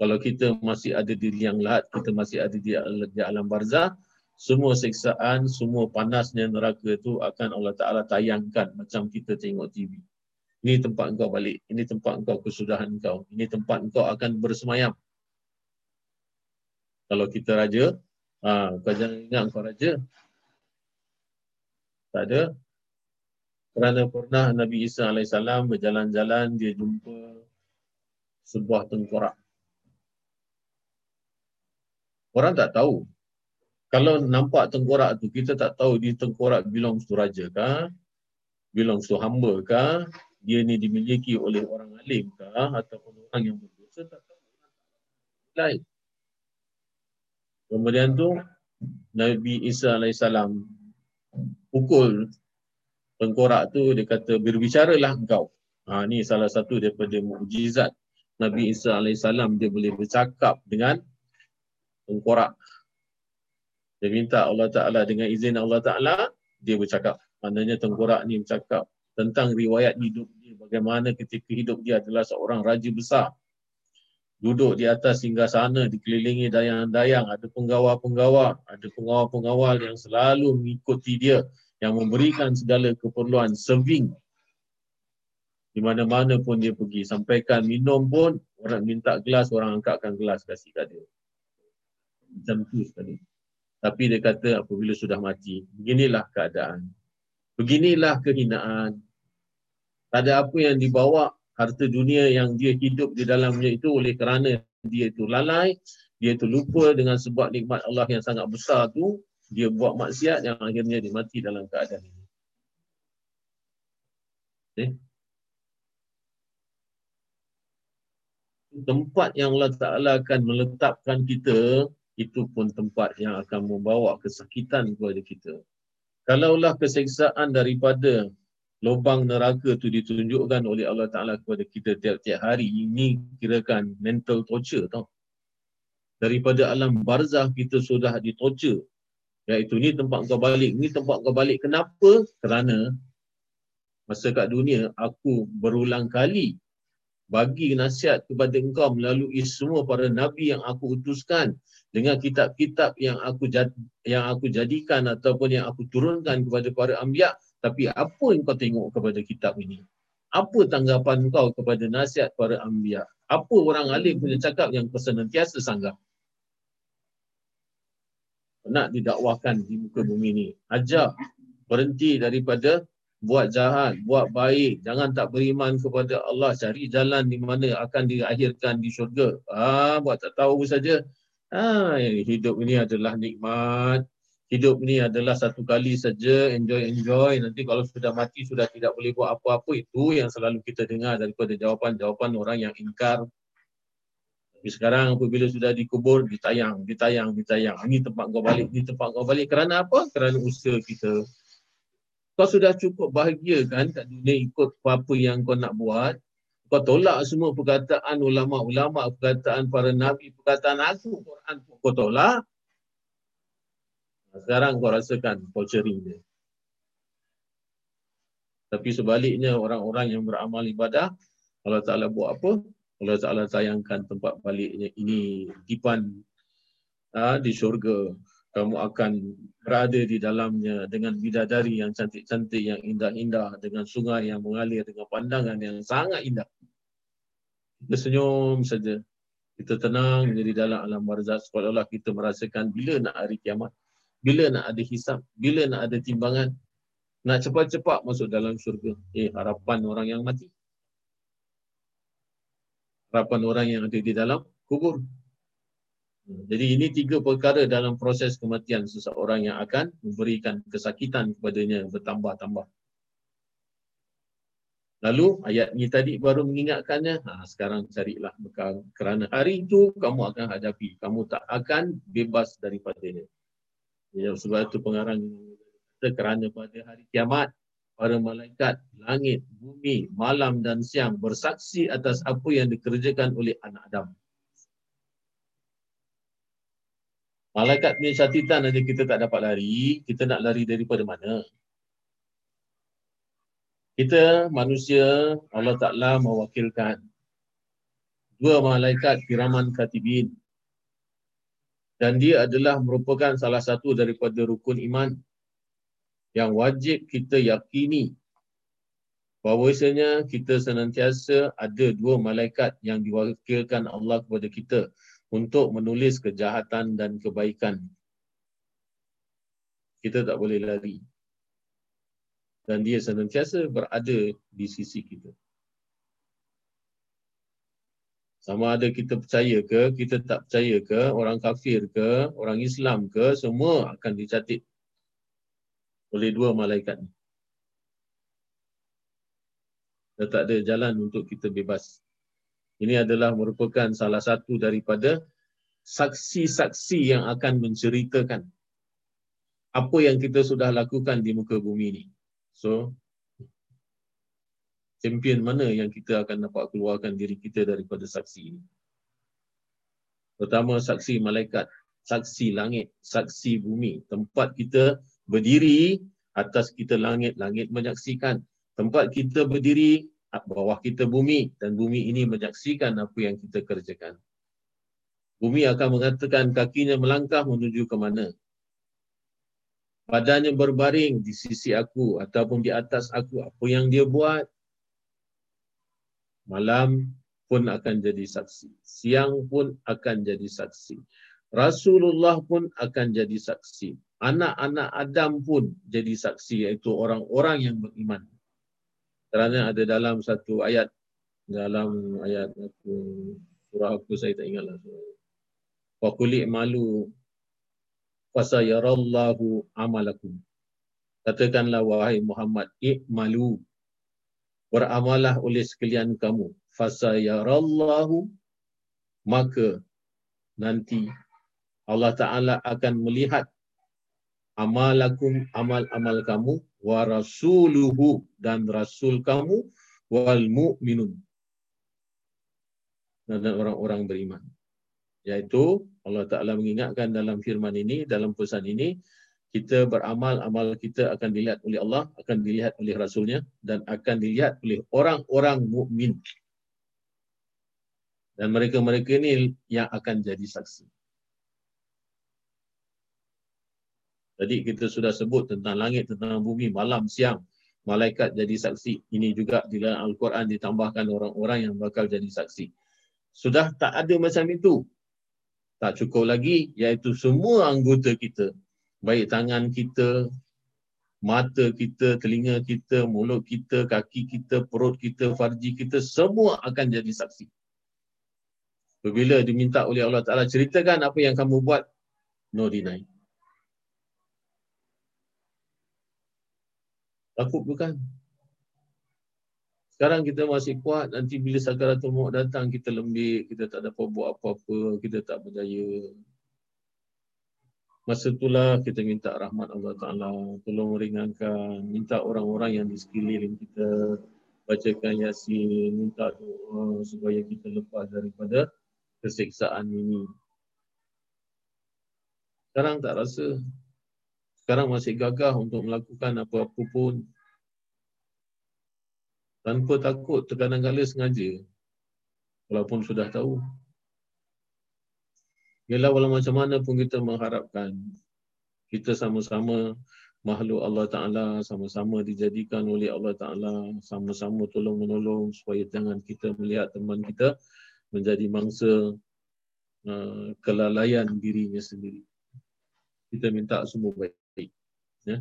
Kalau kita masih ada di liang lahat, kita masih ada di, di alam barzah, semua seksaan, semua panasnya neraka itu akan Allah Ta'ala tayangkan macam kita tengok TV. Ini tempat engkau balik. Ini tempat engkau kesudahan engkau. Ini tempat engkau akan bersemayam. Kalau kita raja, Ha, kau jangan ingat kau raja. Tak ada. Kerana pernah Nabi Isa AS berjalan-jalan, dia jumpa sebuah tengkorak. Orang tak tahu. Kalau nampak tengkorak tu, kita tak tahu dia tengkorak belongs to raja kah? Belongs to hamba kah? Dia ni dimiliki oleh orang alim kah? Ataupun orang yang berdosa tak tahu. Lain. Kemudian tu Nabi Isa AS pukul tengkorak tu dia kata berbicaralah engkau. Ha, ni salah satu daripada mukjizat Nabi Isa AS dia boleh bercakap dengan tengkorak. Dia minta Allah Ta'ala dengan izin Allah Ta'ala dia bercakap. Maknanya tengkorak ni bercakap tentang riwayat hidup dia. Bagaimana ketika hidup dia adalah seorang raja besar duduk di atas hingga sana dikelilingi dayang-dayang ada penggawa-penggawa ada pengawal-pengawal yang selalu mengikuti dia yang memberikan segala keperluan serving di mana-mana pun dia pergi sampaikan minum pun orang minta gelas orang angkatkan gelas kasih kat dia macam tu sekali tapi dia kata apabila sudah mati beginilah keadaan beginilah kehinaan tak ada apa yang dibawa harta dunia yang dia hidup di dalamnya itu oleh kerana dia itu lalai, dia itu lupa dengan sebab nikmat Allah yang sangat besar tu, dia buat maksiat yang akhirnya dia mati dalam keadaan ini. Okay. Tempat yang Allah Ta'ala akan meletakkan kita, itu pun tempat yang akan membawa kesakitan kepada kita. Kalaulah keseksaan daripada lubang neraka tu ditunjukkan oleh Allah Ta'ala kepada kita tiap-tiap hari. Ini kirakan mental torture tau. Daripada alam barzah kita sudah ditorture. Iaitu ni tempat kau balik. Ni tempat kau balik. Kenapa? Kerana masa kat dunia aku berulang kali bagi nasihat kepada engkau melalui semua para nabi yang aku utuskan dengan kitab-kitab yang aku jad, yang aku jadikan ataupun yang aku turunkan kepada para anbiya tapi apa yang kau tengok kepada kitab ini? Apa tanggapan kau kepada nasihat para anbiya? Apa orang alim punya cakap yang kau senantiasa sanggah? Nak didakwahkan di muka bumi ini ajar berhenti daripada buat jahat, buat baik, jangan tak beriman kepada Allah, cari jalan di mana akan diakhirkan di syurga. Ah, buat tak tahu saja. Ah, hidup ini adalah nikmat. Hidup ini adalah satu kali saja, enjoy enjoy. Nanti kalau sudah mati sudah tidak boleh buat apa-apa itu yang selalu kita dengar daripada jawapan-jawapan orang yang ingkar. Tapi sekarang apabila sudah dikubur, ditayang, ditayang, ditayang. Ini tempat kau balik, ini tempat kau balik. Kerana apa? Kerana usaha kita. Kau sudah cukup bahagia kan kat dunia ikut apa yang kau nak buat. Kau tolak semua perkataan ulama-ulama, perkataan para nabi, perkataan aku, Quran kau tolak. Sekarang kau rasakan torturing dia. Tapi sebaliknya orang-orang yang beramal ibadah, Allah Ta'ala buat apa? Allah Ta'ala sayangkan tempat baliknya ini dipan ha, di syurga kamu akan berada di dalamnya dengan bidadari yang cantik-cantik, yang indah-indah, dengan sungai yang mengalir, dengan pandangan yang sangat indah. Kita senyum saja. Kita tenang jadi dalam alam barzah seolah-olah kita merasakan bila nak hari kiamat. Bila nak ada hisap, bila nak ada timbangan. Nak cepat-cepat masuk dalam syurga. Eh, harapan orang yang mati. Harapan orang yang ada di dalam kubur. Jadi ini tiga perkara dalam proses kematian seseorang yang akan memberikan kesakitan kepadanya bertambah-tambah. Lalu ayat ini tadi baru mengingatkannya, ha, sekarang carilah bekal kerana hari itu kamu akan hadapi, kamu tak akan bebas daripadanya. Ya, sebab itu pengarang kerana pada hari kiamat, para malaikat, langit, bumi, malam dan siang bersaksi atas apa yang dikerjakan oleh anak Adam. Malaikat punya catatan aja kita tak dapat lari, kita nak lari daripada mana? Kita manusia Allah Ta'ala mewakilkan dua malaikat kiraman katibin dan dia adalah merupakan salah satu daripada rukun iman yang wajib kita yakini bahawasanya kita senantiasa ada dua malaikat yang diwakilkan Allah kepada kita untuk menulis kejahatan dan kebaikan. Kita tak boleh lari. Dan dia senantiasa berada di sisi kita. Sama ada kita percaya ke, kita tak percaya ke, orang kafir ke, orang Islam ke, semua akan dicatat oleh dua malaikat ni. Dan tak ada jalan untuk kita bebas. Ini adalah merupakan salah satu daripada saksi-saksi yang akan menceritakan apa yang kita sudah lakukan di muka bumi ini. So, champion mana yang kita akan dapat keluarkan diri kita daripada saksi ini? Pertama, saksi malaikat, saksi langit, saksi bumi. Tempat kita berdiri atas kita langit, langit menyaksikan. Tempat kita berdiri bawah kita bumi dan bumi ini menyaksikan apa yang kita kerjakan. Bumi akan mengatakan kakinya melangkah menuju ke mana. Badannya berbaring di sisi aku ataupun di atas aku. Apa yang dia buat, malam pun akan jadi saksi. Siang pun akan jadi saksi. Rasulullah pun akan jadi saksi. Anak-anak Adam pun jadi saksi iaitu orang-orang yang beriman kerana ada dalam satu ayat dalam ayat aku surah aku saya tak ingatlah wa quli malu fasayarallahu amalakum. Katakanlah wahai Muhammad i'malu. Beramalah oleh sekalian kamu. Fasayarallahu maka nanti Allah Taala akan melihat amalakum amal-amal kamu wa rasuluhu dan rasul kamu wal mu'minun. Dan orang-orang beriman. Yaitu Allah Taala mengingatkan dalam firman ini dalam pesan ini kita beramal amal kita akan dilihat oleh Allah akan dilihat oleh rasulnya dan akan dilihat oleh orang-orang mukmin. Dan mereka-mereka ini yang akan jadi saksi. Tadi kita sudah sebut tentang langit, tentang bumi, malam, siang. Malaikat jadi saksi. Ini juga di dalam Al-Quran ditambahkan orang-orang yang bakal jadi saksi. Sudah tak ada macam itu. Tak cukup lagi, iaitu semua anggota kita. Baik tangan kita, mata kita, telinga kita, mulut kita, kaki kita, perut kita, farji kita, semua akan jadi saksi. Bila diminta oleh Allah Ta'ala, ceritakan apa yang kamu buat, no deny. Takut bukan? Sekarang kita masih kuat, nanti bila sakaratul maut datang, kita lembik, kita tak dapat buat apa-apa, kita tak berdaya. Masa itulah kita minta rahmat Allah Ta'ala, tolong ringankan, minta orang-orang yang di sekeliling kita, bacakan yasin, minta doa supaya kita lepas daripada kesiksaan ini. Sekarang tak rasa, sekarang masih gagah untuk melakukan apa-apa pun. Tanpa takut terkadang-kala sengaja. Walaupun sudah tahu. Ialah walau macam mana pun kita mengharapkan kita sama-sama makhluk Allah Ta'ala sama-sama dijadikan oleh Allah Ta'ala sama-sama tolong menolong supaya jangan kita melihat teman kita menjadi mangsa uh, kelalaian dirinya sendiri. Kita minta semua baik Ya.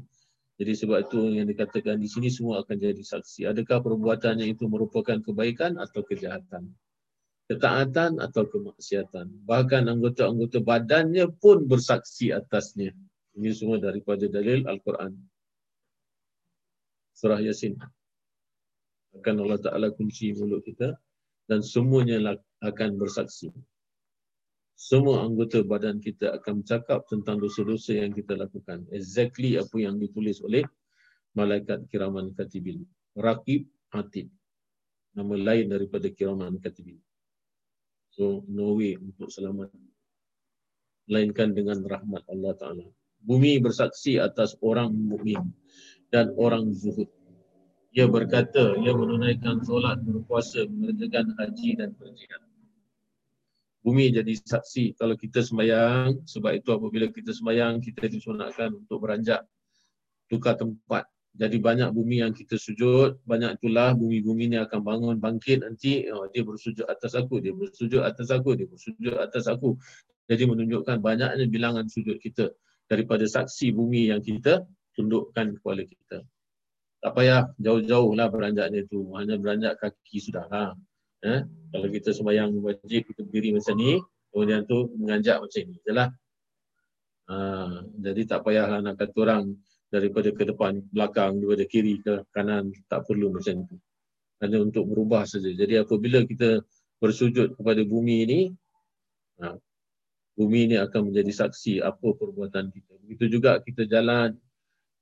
Jadi sebab itu yang dikatakan di sini semua akan jadi saksi. Adakah perbuatannya itu merupakan kebaikan atau kejahatan? Ketaatan atau kemaksiatan? Bahkan anggota-anggota badannya pun bersaksi atasnya. Ini semua daripada dalil Al-Quran. Surah Yasin. Akan Allah Ta'ala kunci mulut kita dan semuanya akan bersaksi semua anggota badan kita akan bercakap tentang dosa-dosa yang kita lakukan. Exactly apa yang ditulis oleh malaikat kiraman katibin. Rakib atid. Nama lain daripada kiraman katibin. So, no way untuk selamat. Lainkan dengan rahmat Allah Ta'ala. Bumi bersaksi atas orang mukmin dan orang zuhud. Ia berkata, ia menunaikan solat, berpuasa, mengerjakan haji dan berjihad bumi jadi saksi kalau kita sembahyang. Sebab itu apabila kita sembahyang kita disunatkan untuk beranjak tukar tempat. Jadi banyak bumi yang kita sujud banyak itulah bumi-bumi ni akan bangun bangkit nanti. Oh, dia bersujud atas aku dia bersujud atas aku dia bersujud atas aku. Jadi menunjukkan banyaknya bilangan sujud kita daripada saksi bumi yang kita tundukkan kepada kita. Tak payah jauh-jauh lah beranjaknya tu. Hanya beranjak kaki sudahlah Eh? Kalau kita sembahyang wajib, kita berdiri macam ni, kemudian tu menganjak macam ni. Jelah. Ha, jadi tak payahlah nak kata orang daripada ke depan, belakang, daripada kiri ke kanan, tak perlu macam tu. Hanya untuk berubah saja. Jadi apabila kita bersujud kepada bumi ini, ha, bumi ini akan menjadi saksi apa perbuatan kita. Begitu juga kita jalan.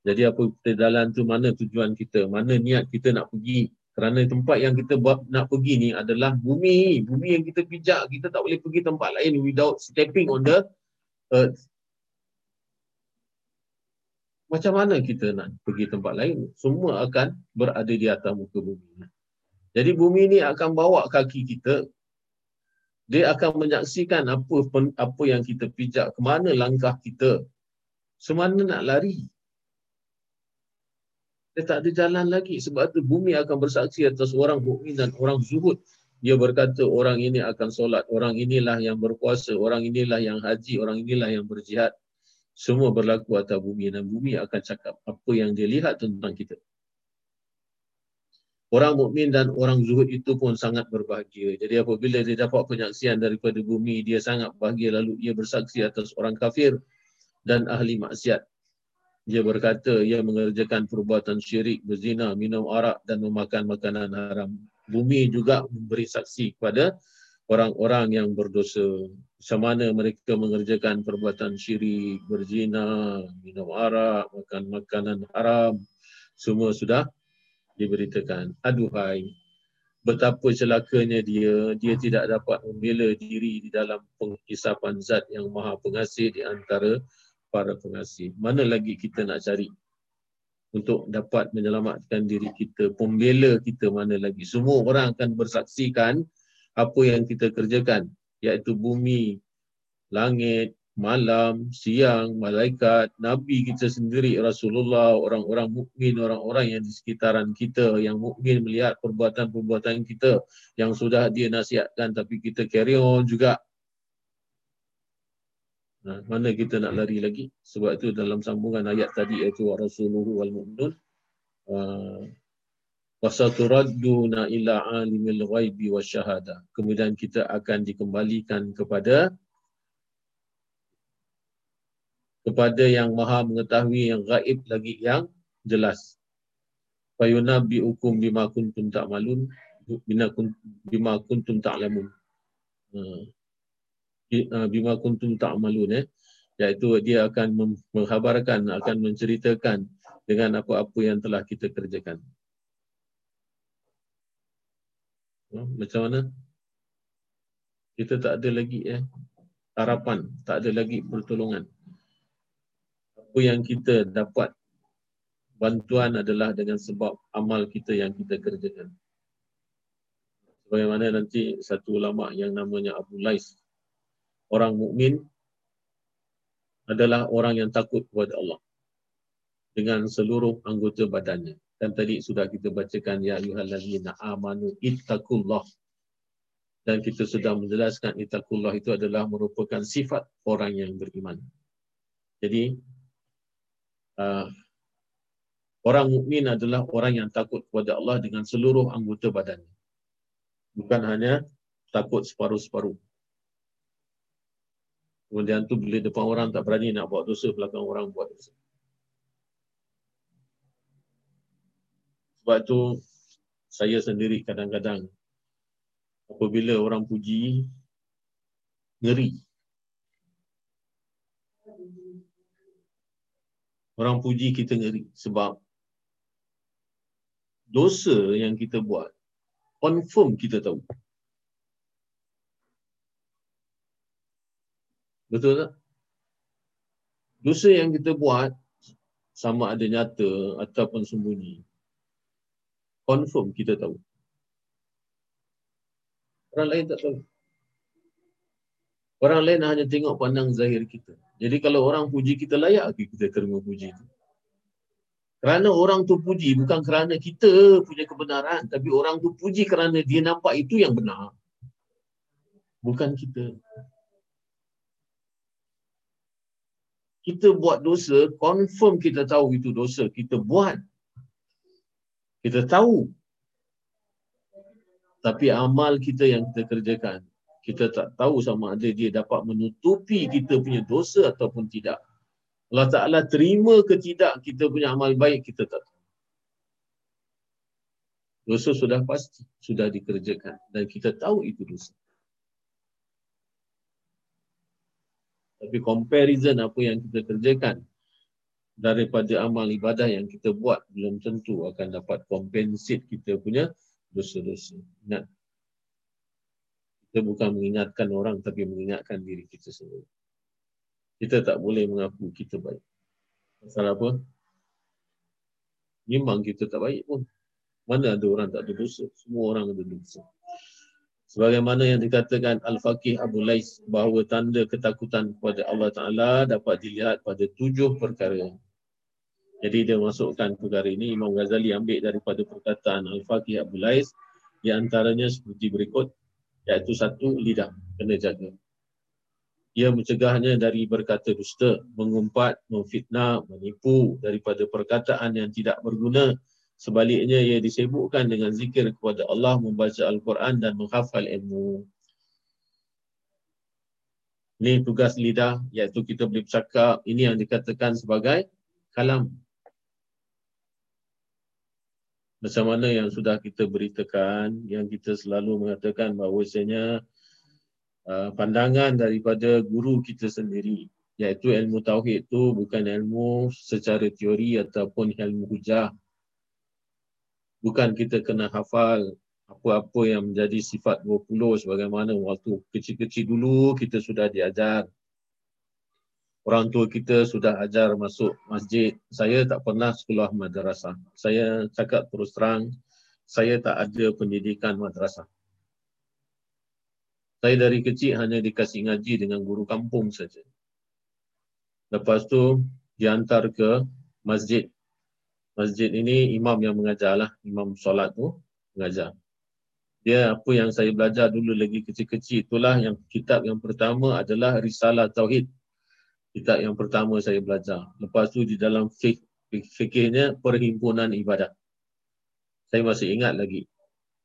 Jadi apa kita jalan tu mana tujuan kita, mana niat kita nak pergi, kerana tempat yang kita buat, nak pergi ni adalah bumi. Bumi yang kita pijak. Kita tak boleh pergi tempat lain without stepping on the earth. Macam mana kita nak pergi tempat lain? Semua akan berada di atas muka bumi. Jadi bumi ni akan bawa kaki kita. Dia akan menyaksikan apa apa yang kita pijak. Kemana langkah kita. Semana nak lari. Dia tak ada jalan lagi sebab tu bumi akan bersaksi atas orang mukmin dan orang zuhud. Dia berkata orang ini akan solat, orang inilah yang berpuasa, orang inilah yang haji, orang inilah yang berjihad. Semua berlaku atas bumi dan bumi akan cakap apa yang dia lihat tentang kita. Orang mukmin dan orang zuhud itu pun sangat berbahagia. Jadi apabila dia dapat penyaksian daripada bumi, dia sangat bahagia lalu ia bersaksi atas orang kafir dan ahli maksiat dia berkata ia mengerjakan perbuatan syirik, berzina, minum arak dan memakan makanan haram. Bumi juga memberi saksi kepada orang-orang yang berdosa. Macam mana mereka mengerjakan perbuatan syirik, berzina, minum arak, makan makanan haram. Semua sudah diberitakan. Aduhai, betapa celakanya dia. Dia tidak dapat membela diri di dalam penghisapan zat yang maha pengasih di antara para pengasih. Mana lagi kita nak cari untuk dapat menyelamatkan diri kita, pembela kita mana lagi. Semua orang akan bersaksikan apa yang kita kerjakan iaitu bumi, langit, malam, siang, malaikat, nabi kita sendiri Rasulullah, orang-orang mukmin, orang-orang yang di sekitaran kita yang mukmin melihat perbuatan-perbuatan kita yang sudah dia nasihatkan tapi kita carry on juga Nah, mana kita nak lari lagi? Sebab itu dalam sambungan ayat tadi iaitu wa rasuluhu wal mu'minun uh, wasaturadduna ila alimil ghaibi wasyahada. Kemudian kita akan dikembalikan kepada kepada yang maha mengetahui yang gaib lagi yang jelas. Fayunabi hukum bima kuntum ta'malun bima kuntum ta'lamun. Uh, bima kuntum ta'malun eh. Iaitu dia akan menghabarkan akan menceritakan dengan apa-apa yang telah kita kerjakan. Uh, macam mana? Kita tak ada lagi eh harapan tak ada lagi pertolongan. Apa yang kita dapat bantuan adalah dengan sebab amal kita yang kita kerjakan. Bagaimana nanti satu ulama yang namanya Abu Lais orang mukmin adalah orang yang takut kepada Allah dengan seluruh anggota badannya. Dan tadi sudah kita bacakan ya ayyuhallazina amanu ittaqullah. Dan kita sudah menjelaskan ittaqullah itu adalah merupakan sifat orang yang beriman. Jadi uh, orang mukmin adalah orang yang takut kepada Allah dengan seluruh anggota badannya. Bukan hanya takut separuh-separuh. Kemudian tu bila depan orang tak berani nak buat dosa, belakang orang buat dosa. Sebab tu saya sendiri kadang-kadang apabila orang puji, ngeri. Orang puji kita ngeri sebab dosa yang kita buat confirm kita tahu. Betul tak? Dosa yang kita buat sama ada nyata ataupun sembunyi. Confirm kita tahu. Orang lain tak tahu. Orang lain hanya tengok pandang zahir kita. Jadi kalau orang puji kita layak ke kita terima puji itu? Kerana orang tu puji bukan kerana kita punya kebenaran. Tapi orang tu puji kerana dia nampak itu yang benar. Bukan kita. Kita buat dosa, confirm kita tahu itu dosa. Kita buat. Kita tahu. Tapi amal kita yang kita kerjakan, kita tak tahu sama ada dia dapat menutupi kita punya dosa ataupun tidak. Allah Ta'ala terima ke tidak kita punya amal baik, kita tak tahu. Dosa sudah pasti, sudah dikerjakan. Dan kita tahu itu dosa. Tapi comparison apa yang kita kerjakan daripada amal ibadah yang kita buat belum tentu akan dapat compensate kita punya dosa-dosa. Ingat. Kita bukan mengingatkan orang tapi mengingatkan diri kita sendiri. Kita tak boleh mengaku kita baik. Pasal apa? Memang kita tak baik pun. Mana ada orang tak ada dosa? Semua orang ada dosa. Sebagaimana yang dikatakan Al-Faqih Abu Lais bahawa tanda ketakutan kepada Allah Ta'ala dapat dilihat pada tujuh perkara. Jadi dia masukkan perkara ini, Imam Ghazali ambil daripada perkataan Al-Faqih Abu Lais di antaranya seperti berikut, iaitu satu, lidah, kena jaga. Ia mencegahnya dari berkata dusta, mengumpat, memfitnah, menipu daripada perkataan yang tidak berguna Sebaliknya ia disebutkan dengan zikir kepada Allah, membaca Al-Quran dan menghafal ilmu. Ini tugas lidah, iaitu kita boleh bercakap. Ini yang dikatakan sebagai kalam. Macam mana yang sudah kita beritakan, yang kita selalu mengatakan bahawasanya uh, pandangan daripada guru kita sendiri, iaitu ilmu tauhid itu bukan ilmu secara teori ataupun ilmu hujah, bukan kita kena hafal apa-apa yang menjadi sifat 20 sebagaimana waktu kecil-kecil dulu kita sudah diajar. Orang tua kita sudah ajar masuk masjid. Saya tak pernah sekolah madrasah. Saya cakap terus terang, saya tak ada pendidikan madrasah. Saya dari kecil hanya dikasih ngaji dengan guru kampung saja. Lepas tu diantar ke masjid. Masjid ini imam yang mengajar lah. Imam solat tu mengajar. Dia apa yang saya belajar dulu lagi kecil-kecil itulah yang kitab yang pertama adalah Risalah Tauhid. Kitab yang pertama saya belajar. Lepas tu di dalam fik, fikirnya perhimpunan ibadat. Saya masih ingat lagi.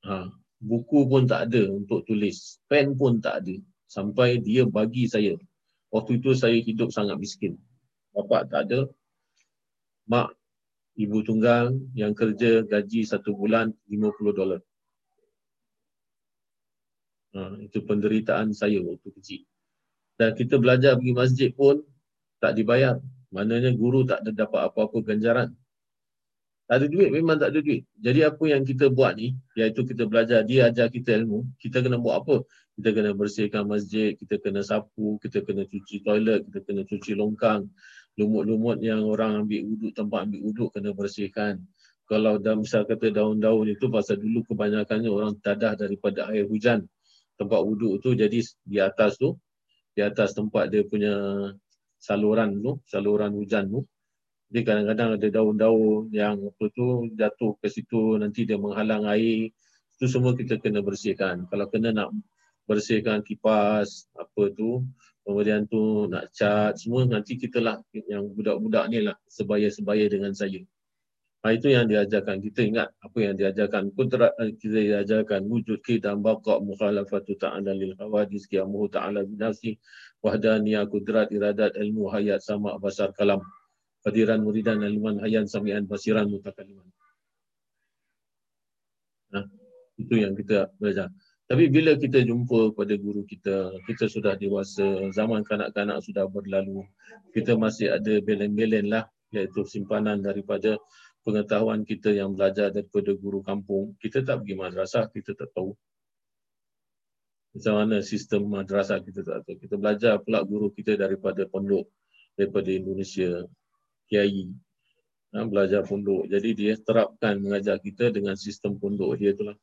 Ha, buku pun tak ada untuk tulis. Pen pun tak ada. Sampai dia bagi saya. Waktu itu saya hidup sangat miskin. Bapak tak ada. Mak, ibu tunggal yang kerja gaji satu bulan 50 dolar. Ha, itu penderitaan saya waktu kecil. Dan kita belajar pergi masjid pun tak dibayar. Maknanya guru tak ada dapat apa-apa ganjaran. Tak ada duit, memang tak ada duit. Jadi apa yang kita buat ni, iaitu kita belajar, dia ajar kita ilmu, kita kena buat apa? Kita kena bersihkan masjid, kita kena sapu, kita kena cuci toilet, kita kena cuci longkang. Lumut-lumut yang orang ambil uduk, tempat ambil uduk kena bersihkan. Kalau dah misal kata daun-daun itu, pasal dulu kebanyakannya orang tadah daripada air hujan. Tempat uduk tu, jadi di atas tu, di atas tempat dia punya saluran tu, saluran hujan tu. Jadi kadang-kadang ada daun-daun yang apa tu jatuh ke situ nanti dia menghalang air. Itu semua kita kena bersihkan. Kalau kena nak bersihkan kipas apa tu, kemudian tu nak cat semua nanti kita lah yang budak-budak ni lah sebaya-sebaya dengan saya. Ha, itu yang diajarkan. Kita ingat apa yang diajarkan. Kudrat eh, kita diajarkan. Wujud dan baqa' mukhalafatu ta'ala lil hawadis kiamuhu ta'ala binafsi wahdaniyah kudrat iradat ilmu hayat sama basar kalam. Hadiran muridan ilman hayan samian basiran mutakaliman. Nah, itu yang kita belajar. Tapi bila kita jumpa pada guru kita, kita sudah dewasa, zaman kanak-kanak sudah berlalu, kita masih ada belen-belen lah, iaitu simpanan daripada pengetahuan kita yang belajar daripada guru kampung, kita tak pergi madrasah, kita tak tahu. Macam mana sistem madrasah kita tak tahu. Kita belajar pula guru kita daripada pondok, daripada Indonesia, kiai. Ha, belajar pondok. Jadi dia terapkan mengajar kita dengan sistem pondok dia itulah.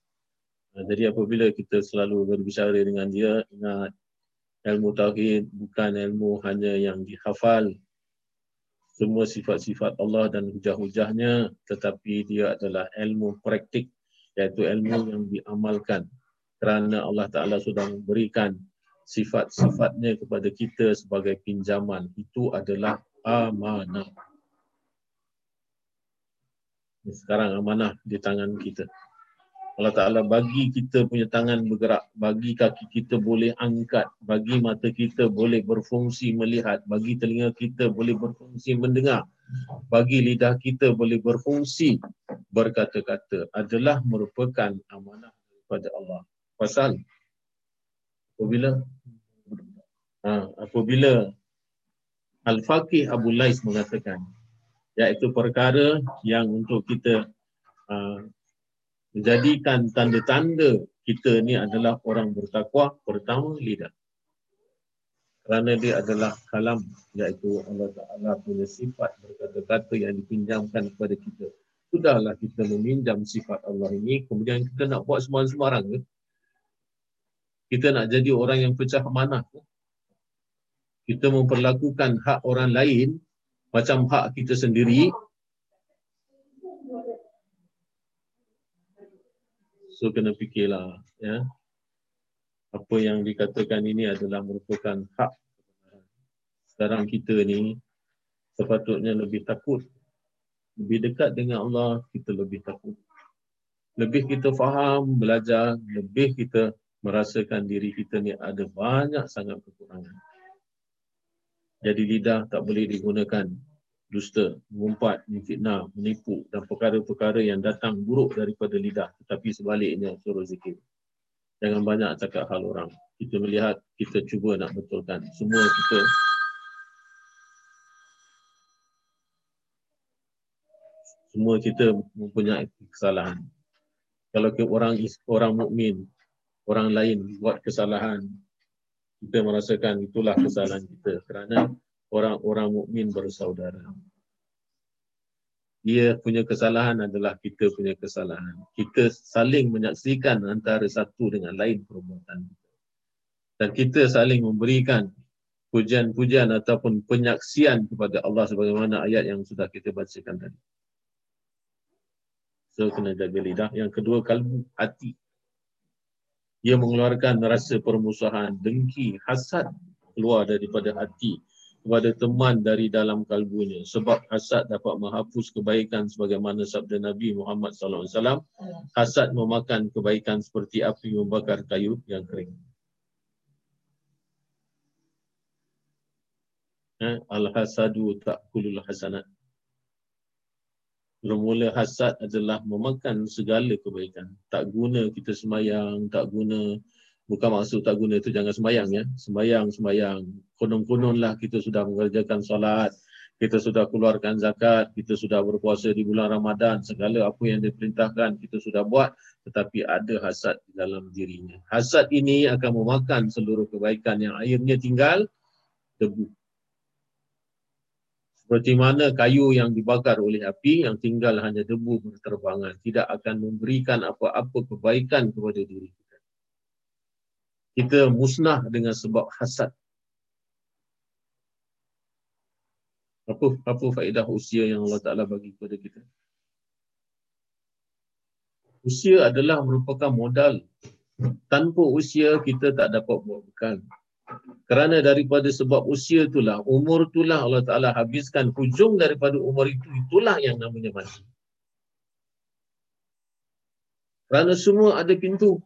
Ha, jadi apabila kita selalu berbicara dengan dia, ingat ilmu tauhid bukan ilmu hanya yang dihafal, semua sifat-sifat Allah dan hujah-hujahnya tetapi dia adalah ilmu praktik iaitu ilmu yang diamalkan kerana Allah Ta'ala sudah memberikan sifat-sifatnya kepada kita sebagai pinjaman. Itu adalah amanah. Sekarang amanah di tangan kita Allah Ta'ala bagi kita punya tangan bergerak, bagi kaki kita boleh angkat, bagi mata kita boleh berfungsi melihat, bagi telinga kita boleh berfungsi mendengar, bagi lidah kita boleh berfungsi berkata-kata adalah merupakan amanah daripada Allah. Pasal apabila ha, apabila Al-Faqih Abu Lais mengatakan iaitu perkara yang untuk kita uh, menjadikan tanda-tanda kita ni adalah orang bertakwa pertama lidah. Kerana dia adalah kalam iaitu Allah Ta'ala punya sifat berkata-kata yang dipinjamkan kepada kita. Sudahlah kita meminjam sifat Allah ini kemudian kita nak buat sembarang-sembarang ke? Kita nak jadi orang yang pecah manah ke? Kita memperlakukan hak orang lain macam hak kita sendiri So kena fikirlah ya. Apa yang dikatakan ini adalah merupakan hak sekarang kita ni sepatutnya lebih takut. Lebih dekat dengan Allah kita lebih takut. Lebih kita faham belajar lebih kita merasakan diri kita ni ada banyak sangat kekurangan. Jadi lidah tak boleh digunakan dusta, mengumpat, memfitnah, menipu dan perkara-perkara yang datang buruk daripada lidah tetapi sebaliknya suruh zikir. Jangan banyak cakap hal orang. Kita melihat, kita cuba nak betulkan. Semua kita semua kita mempunyai kesalahan. Kalau ke orang orang mukmin, orang lain buat kesalahan, kita merasakan itulah kesalahan kita kerana orang-orang mukmin bersaudara. Dia punya kesalahan adalah kita punya kesalahan. Kita saling menyaksikan antara satu dengan lain perbuatan kita. dan kita saling memberikan pujian-pujian ataupun penyaksian kepada Allah sebagaimana ayat yang sudah kita bacakan tadi. So kena jaga lidah. Yang kedua kalbu, hati. Ia mengeluarkan rasa permusuhan, dengki, hasad keluar daripada hati kepada teman dari dalam kalbunya. Sebab hasad dapat menghapus kebaikan sebagaimana sabda Nabi Muhammad sallallahu alaihi wasallam hasad memakan kebaikan seperti api membakar kayu yang kering. Eh, al hasadu takulul hasanat. Bermula hasad adalah memakan segala kebaikan. Tak guna kita semayang, tak guna bukan maksud tak guna itu jangan sembahyang ya. Sembahyang, sembahyang. Konon-kononlah kita sudah mengerjakan solat, kita sudah keluarkan zakat, kita sudah berpuasa di bulan Ramadan, segala apa yang diperintahkan kita sudah buat, tetapi ada hasad di dalam dirinya. Hasad ini akan memakan seluruh kebaikan yang akhirnya tinggal debu. Seperti mana kayu yang dibakar oleh api yang tinggal hanya debu berterbangan, tidak akan memberikan apa-apa kebaikan kepada diri kita musnah dengan sebab hasad. Apa apa faedah usia yang Allah Taala bagi kepada kita? Usia adalah merupakan modal. Tanpa usia kita tak dapat buat bekal. Kerana daripada sebab usia itulah, umur itulah Allah Ta'ala habiskan hujung daripada umur itu, itulah yang namanya mati. Kerana semua ada pintu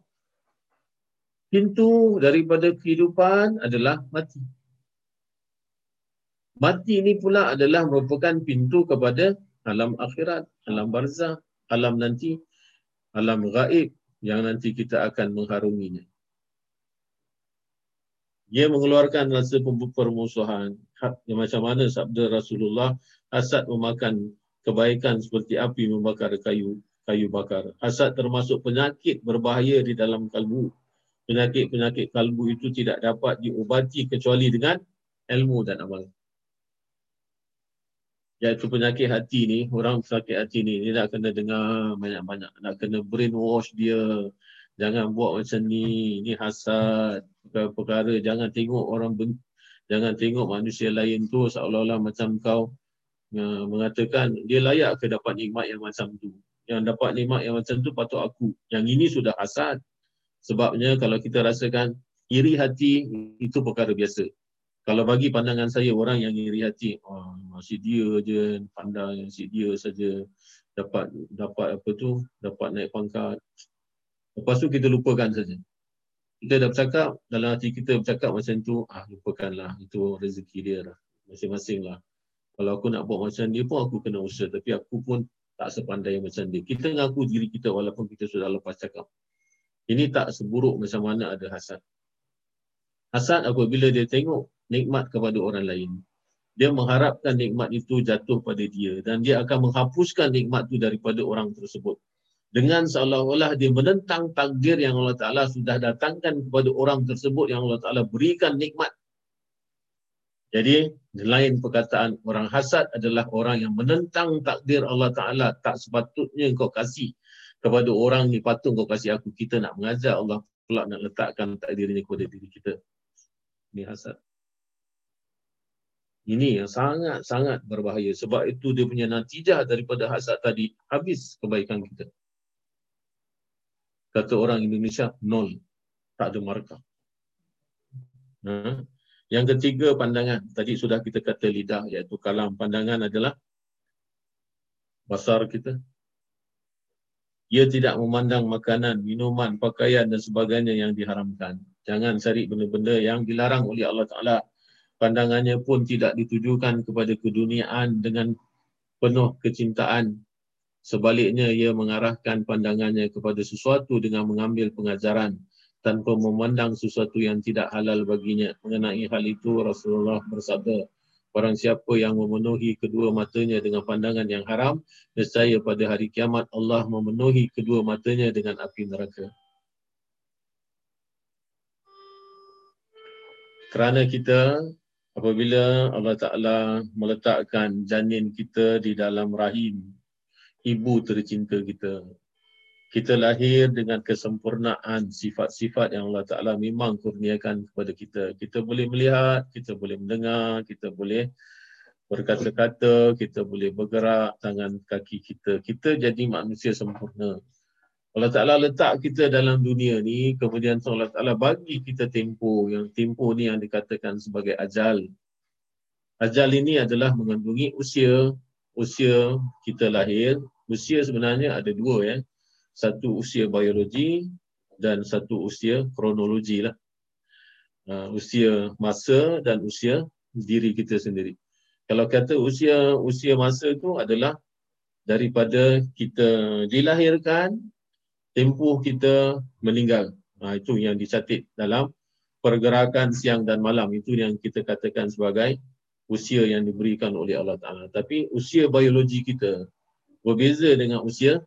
pintu daripada kehidupan adalah mati. Mati ini pula adalah merupakan pintu kepada alam akhirat, alam barzah, alam nanti, alam gaib yang nanti kita akan mengharunginya. Dia mengeluarkan rasa permusuhan. Macam mana sabda Rasulullah, hasad memakan kebaikan seperti api membakar kayu kayu bakar. Hasad termasuk penyakit berbahaya di dalam kalbu penyakit-penyakit kalbu itu tidak dapat diubati kecuali dengan ilmu dan amal. Iaitu penyakit hati ni, orang sakit hati ni, dia nak kena dengar banyak-banyak. Nak kena brainwash dia. Jangan buat macam ni, ni hasad. Perkara-perkara, jangan tengok orang ben- Jangan tengok manusia lain tu seolah-olah macam kau uh, mengatakan dia layak ke dapat nikmat yang macam tu. Yang dapat nikmat yang macam tu patut aku. Yang ini sudah hasad. Sebabnya kalau kita rasakan iri hati itu perkara biasa. Kalau bagi pandangan saya orang yang iri hati, oh, masih dia je pandang si dia saja dapat dapat apa tu, dapat naik pangkat. Lepas tu kita lupakan saja. Kita dah bercakap, dalam hati kita bercakap macam tu, ah lupakanlah, itu rezeki dia lah. Masing-masing lah. Kalau aku nak buat macam dia pun aku kena usaha. Tapi aku pun tak sepandai macam dia. Kita ngaku diri kita walaupun kita sudah lepas cakap. Ini tak seburuk macam mana ada hasad. Hasad apabila dia tengok nikmat kepada orang lain. Dia mengharapkan nikmat itu jatuh pada dia dan dia akan menghapuskan nikmat itu daripada orang tersebut. Dengan seolah-olah dia menentang takdir yang Allah Ta'ala sudah datangkan kepada orang tersebut yang Allah Ta'ala berikan nikmat. Jadi, lain perkataan orang hasad adalah orang yang menentang takdir Allah Ta'ala tak sepatutnya kau kasih kepada orang ni patut kau kasih aku. Kita nak mengajar Allah pula nak letakkan takdirnya kepada diri kita. Ni hasad. Ini yang sangat-sangat berbahaya. Sebab itu dia punya natijah daripada hasad tadi habis kebaikan kita. Kata orang Indonesia nol. Tak ada markah. Ha? yang ketiga pandangan. Tadi sudah kita kata lidah iaitu kalam. Pandangan adalah basar kita ia tidak memandang makanan, minuman, pakaian dan sebagainya yang diharamkan. Jangan cari benda-benda yang dilarang oleh Allah Ta'ala. Pandangannya pun tidak ditujukan kepada keduniaan dengan penuh kecintaan. Sebaliknya, ia mengarahkan pandangannya kepada sesuatu dengan mengambil pengajaran tanpa memandang sesuatu yang tidak halal baginya. Mengenai hal itu, Rasulullah bersabda, Barang siapa yang memenuhi kedua matanya dengan pandangan yang haram, nescaya pada hari kiamat Allah memenuhi kedua matanya dengan api neraka. Kerana kita apabila Allah Ta'ala meletakkan janin kita di dalam rahim ibu tercinta kita, kita lahir dengan kesempurnaan sifat-sifat yang Allah Ta'ala memang kurniakan kepada kita. Kita boleh melihat, kita boleh mendengar, kita boleh berkata-kata, kita boleh bergerak tangan kaki kita. Kita jadi manusia sempurna. Allah Ta'ala letak kita dalam dunia ni, kemudian Allah Ta'ala bagi kita tempoh. Yang tempoh ni yang dikatakan sebagai ajal. Ajal ini adalah mengandungi usia, usia kita lahir. Usia sebenarnya ada dua ya. Satu usia biologi dan satu usia kronologi lah. Uh, usia masa dan usia diri kita sendiri. Kalau kata usia usia masa itu adalah daripada kita dilahirkan tempoh kita meninggal. Ha, itu yang dicatat dalam pergerakan siang dan malam. Itu yang kita katakan sebagai usia yang diberikan oleh Allah Ta'ala. Tapi usia biologi kita berbeza dengan usia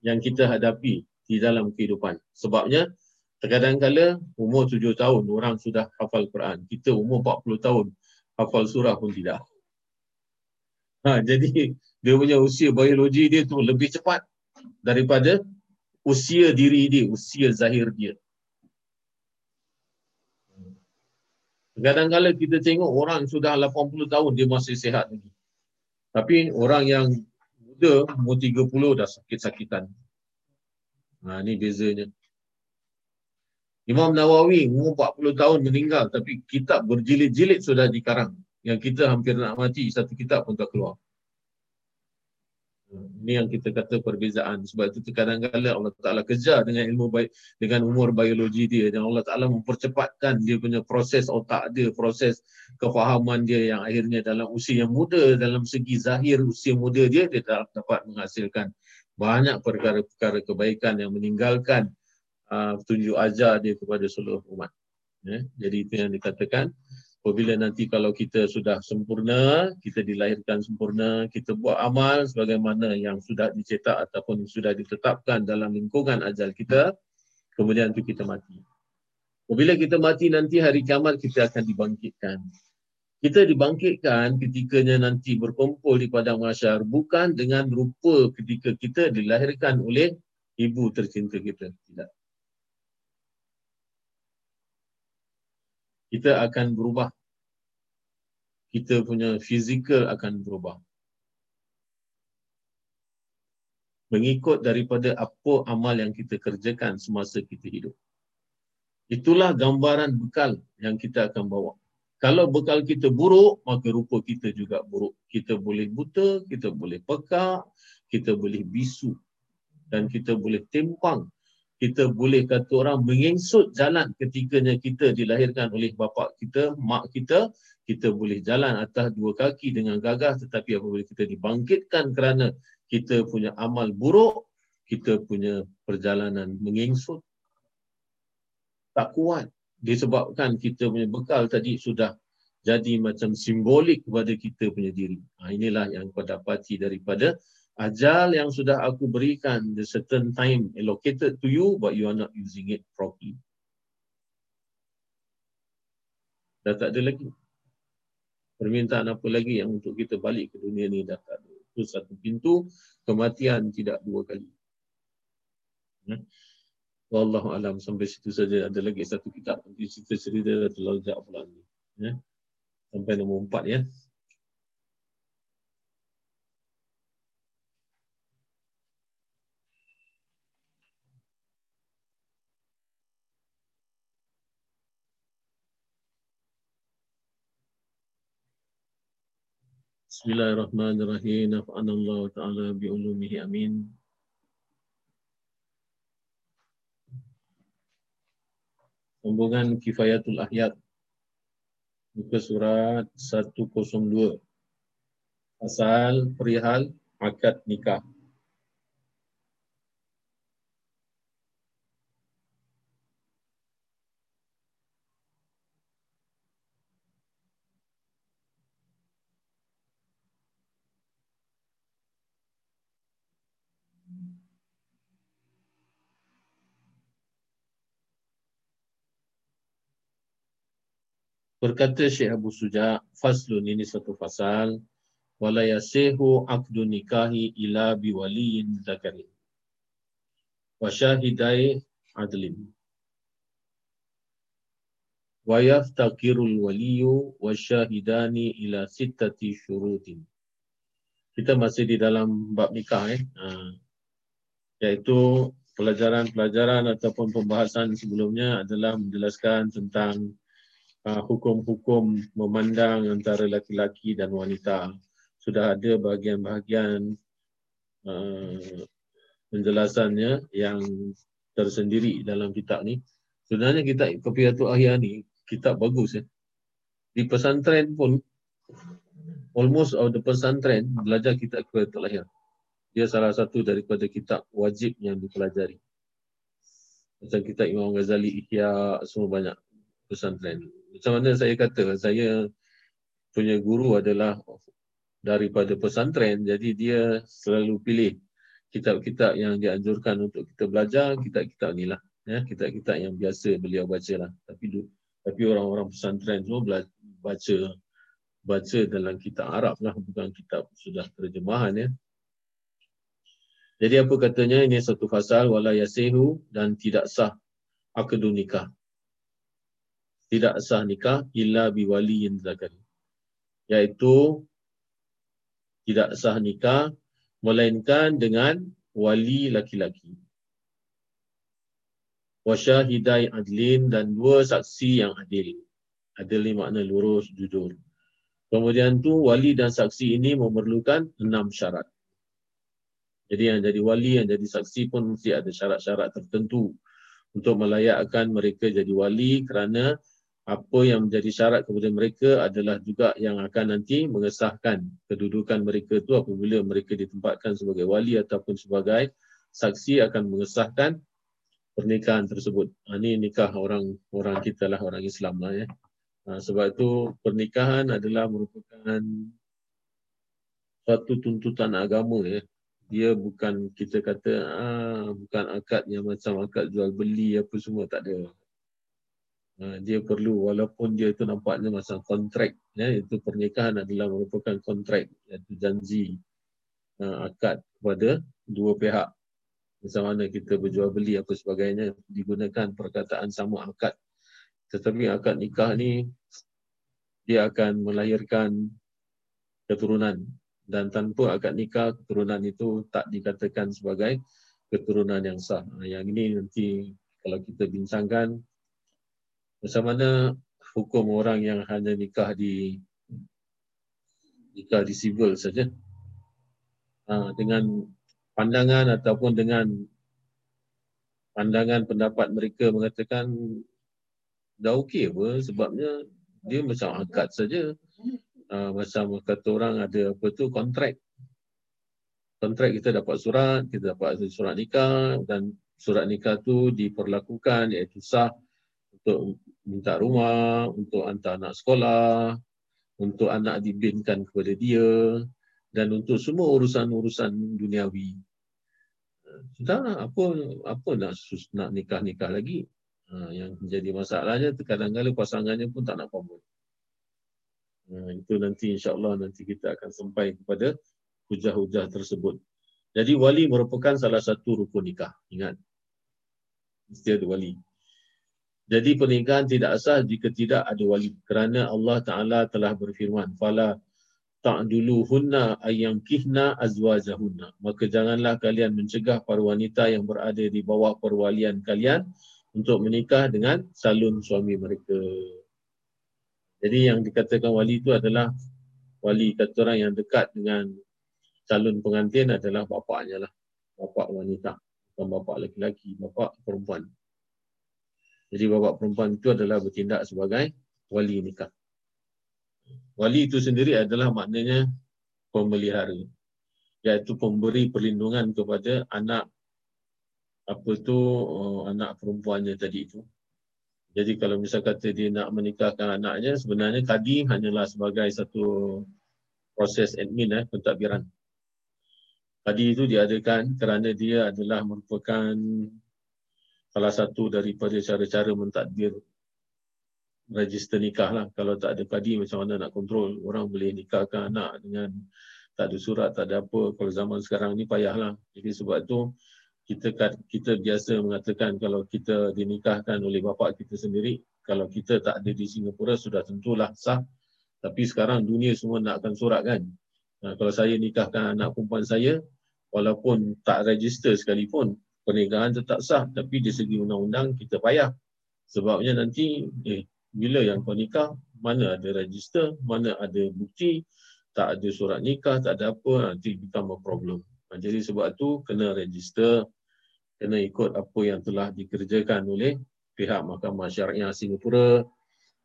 yang kita hadapi di dalam kehidupan. Sebabnya, terkadang kala umur tujuh tahun orang sudah hafal Quran. Kita umur 40 tahun hafal surah pun tidak. *laughs* Ha, jadi, dia punya usia biologi dia tu lebih cepat daripada usia diri dia, usia zahir dia. Kadang-kadang kita tengok orang sudah 80 tahun dia masih sihat lagi. Tapi orang yang muda, umur 30 dah sakit-sakitan. Ha, ini bezanya. Imam Nawawi umur 40 tahun meninggal tapi kitab berjilid-jilid sudah dikarang. Yang kita hampir nak mati, satu kitab pun tak keluar. Ini yang kita kata perbezaan. Sebab itu kadang-kadang Allah Ta'ala kejar dengan ilmu baik dengan umur biologi dia. Dan Allah Ta'ala mempercepatkan dia punya proses otak dia, proses kefahaman dia yang akhirnya dalam usia yang muda, dalam segi zahir usia muda dia, dia dapat menghasilkan banyak perkara-perkara kebaikan yang meninggalkan uh, tunjuk ajar dia kepada seluruh umat. Ya? Jadi itu yang dikatakan apabila nanti kalau kita sudah sempurna, kita dilahirkan sempurna, kita buat amal sebagaimana yang sudah dicetak ataupun sudah ditetapkan dalam lingkungan ajal kita, kemudian itu kita mati. Apabila kita mati nanti hari kiamat kita akan dibangkitkan. Kita dibangkitkan ketikanya nanti berkumpul di padang mahsyar bukan dengan rupa ketika kita dilahirkan oleh ibu tercinta kita. Tidak. Kita akan berubah. Kita punya fizikal akan berubah. Mengikut daripada apa amal yang kita kerjakan semasa kita hidup. Itulah gambaran bekal yang kita akan bawa. Kalau bekal kita buruk, maka rupa kita juga buruk. Kita boleh buta, kita boleh pekak, kita boleh bisu. Dan kita boleh tempang kita boleh kata orang mengengsut jalan ketikanya kita dilahirkan oleh bapa kita, mak kita, kita boleh jalan atas dua kaki dengan gagah tetapi apabila kita dibangkitkan kerana kita punya amal buruk, kita punya perjalanan mengengsut. Tak kuat disebabkan kita punya bekal tadi sudah jadi macam simbolik kepada kita punya diri. Ha, inilah yang kau dapati daripada ajal yang sudah aku berikan the certain time allocated to you but you are not using it properly. Dah tak ada lagi. Permintaan apa lagi yang untuk kita balik ke dunia ni dah tak ada. Itu satu pintu kematian tidak dua kali. Ya. Wallahu alam sampai situ saja ada lagi satu kitab nanti cerita-cerita terlalu jauh pula ni. Ya. Sampai nombor empat ya. Bismillahirrahmanirrahim. Nafa'anallahu ta'ala bi'ulumihi amin. Sambungan Kifayatul Ahyad. Buka surat 102. Asal perihal akad nikah. Berkata Syekh Abu Suja, faslun ini satu fasal, wala yasihu aqdu nikahi ila biwaliyin zakari. wa syahidai adlin. Wa yaftakirul waliyu wa syahidani ila sittati syurutin. Kita masih di dalam bab nikah eh. Ha. Iaitu pelajaran-pelajaran ataupun pembahasan sebelumnya adalah menjelaskan tentang uh, hukum-hukum memandang antara laki-laki dan wanita. Sudah ada bahagian-bahagian uh, penjelasannya yang tersendiri dalam kitab ni. Sebenarnya kitab Kepiatul Ahya ni kitab bagus ya. Di pesantren pun almost of the pesantren belajar kitab Kepiatul Ahya. Dia salah satu daripada kitab wajib yang dipelajari. Macam kitab Imam Ghazali, Ihya, semua banyak pesantren. Macam mana saya kata, saya punya guru adalah daripada pesantren, jadi dia selalu pilih kitab-kitab yang dianjurkan untuk kita belajar, kitab-kitab ni lah. Ya, kitab-kitab yang biasa beliau baca lah. Tapi tapi orang-orang pesantren semua belajar, baca baca dalam kitab Arab lah, bukan kitab sudah terjemahan ya. Jadi apa katanya ini satu fasal wala yasehu dan tidak sah akadu nikah. Tidak sah nikah illa biwali yang zakari. Iaitu tidak sah nikah melainkan dengan wali laki-laki. Wasyahidai adlin dan dua saksi yang adil. Adil ni makna lurus, jujur. Kemudian tu wali dan saksi ini memerlukan enam syarat. Jadi yang jadi wali, yang jadi saksi pun mesti ada syarat-syarat tertentu untuk melayakkan mereka jadi wali kerana apa yang menjadi syarat kepada mereka adalah juga yang akan nanti mengesahkan kedudukan mereka itu apabila mereka ditempatkan sebagai wali ataupun sebagai saksi akan mengesahkan pernikahan tersebut. Ini ha, nikah orang orang kita lah, orang Islam lah ya. Ha, sebab itu pernikahan adalah merupakan satu tuntutan agama ya. Dia bukan kita kata ah, bukan akad yang macam akad jual beli apa semua tak ada. Ha, dia perlu walaupun dia itu nampaknya macam kontrak ya itu pernikahan adalah merupakan kontrak iaitu janji uh, akad kepada dua pihak. Macam mana kita berjual beli apa sebagainya digunakan perkataan sama akad. Tetapi akad nikah ni dia akan melahirkan keturunan. Dan tanpa akad nikah keturunan itu tak dikatakan sebagai keturunan yang sah. Ha, yang ini nanti kalau kita bincangkan macam mana hukum orang yang hanya nikah di nikah di civil saja. Ha, dengan pandangan ataupun dengan pandangan pendapat mereka mengatakan dah okey apa sebabnya dia macam akad saja. Ha, macam kata orang ada apa tu kontrak. Kontrak kita dapat surat kita dapat surat nikah dan surat nikah tu diperlakukan iaitu sah untuk minta rumah, untuk hantar anak sekolah, untuk anak dibinkan kepada dia dan untuk semua urusan-urusan duniawi. Sudah apa apa nak nak nikah-nikah lagi? Ha, yang menjadi masalahnya kadang-kadang pasangannya pun tak nak komit. Ha, itu nanti insya-Allah nanti kita akan sampai kepada hujah-hujah tersebut. Jadi wali merupakan salah satu rukun nikah. Ingat. Mesti ada wali. Jadi pernikahan tidak sah jika tidak ada wali. Kerana Allah Ta'ala telah berfirman. Fala ta'duluhunna ayyankihna azwajahunna. Maka janganlah kalian mencegah para wanita yang berada di bawah perwalian kalian untuk menikah dengan salun suami mereka. Jadi yang dikatakan wali itu adalah wali kata orang yang dekat dengan calon pengantin adalah bapaknya lah. Bapak wanita. Bukan bapak lelaki, bapak perempuan. Jadi bapa perempuan itu adalah bertindak sebagai wali nikah. Wali itu sendiri adalah maknanya pemelihara. Iaitu pemberi perlindungan kepada anak apa tu uh, anak perempuannya tadi itu. Jadi kalau misal kata dia nak menikahkan anaknya, sebenarnya kadi hanyalah sebagai satu proses admin eh, pentadbiran. Kadi itu diadakan kerana dia adalah merupakan salah satu daripada cara-cara mentadbir register nikah lah. Kalau tak ada kadi macam mana nak kontrol. Orang boleh nikahkan anak dengan tak ada surat, tak ada apa. Kalau zaman sekarang ni payahlah. Jadi sebab tu kita kita biasa mengatakan kalau kita dinikahkan oleh bapa kita sendiri, kalau kita tak ada di Singapura sudah tentulah sah. Tapi sekarang dunia semua nakkan surat kan. Nah, kalau saya nikahkan anak perempuan saya, walaupun tak register sekalipun, pernikahan tetap sah. Tapi di segi undang-undang kita payah. Sebabnya nanti, eh, bila yang kau nikah, mana ada register, mana ada bukti, tak ada surat nikah, tak ada apa, nanti become a problem. Jadi sebab tu kena register, kena ikut apa yang telah dikerjakan oleh pihak Mahkamah Syariah Singapura.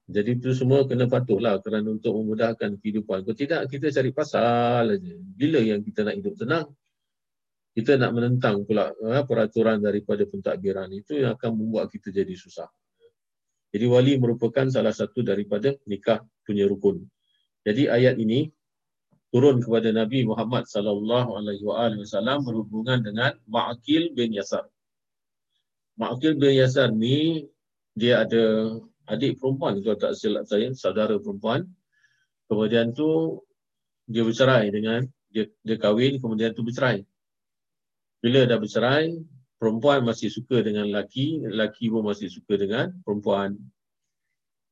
Jadi itu semua kena patuhlah kerana untuk memudahkan kehidupan. Kalau tidak, kita cari pasal saja. Bila yang kita nak hidup tenang, kita nak menentang pula ha, peraturan daripada pentadbiran itu yang akan membuat kita jadi susah. Jadi wali merupakan salah satu daripada nikah punya rukun. Jadi ayat ini turun kepada Nabi Muhammad sallallahu alaihi wasallam berhubungan dengan Ma'qil bin Yasar. Ma'qil bin Yasar ni dia ada adik perempuan kalau tak silap saya, saudara perempuan. Kemudian tu dia bercerai dengan dia dia kahwin kemudian tu bercerai. Bila dah bercerai, perempuan masih suka dengan lelaki, lelaki pun masih suka dengan perempuan.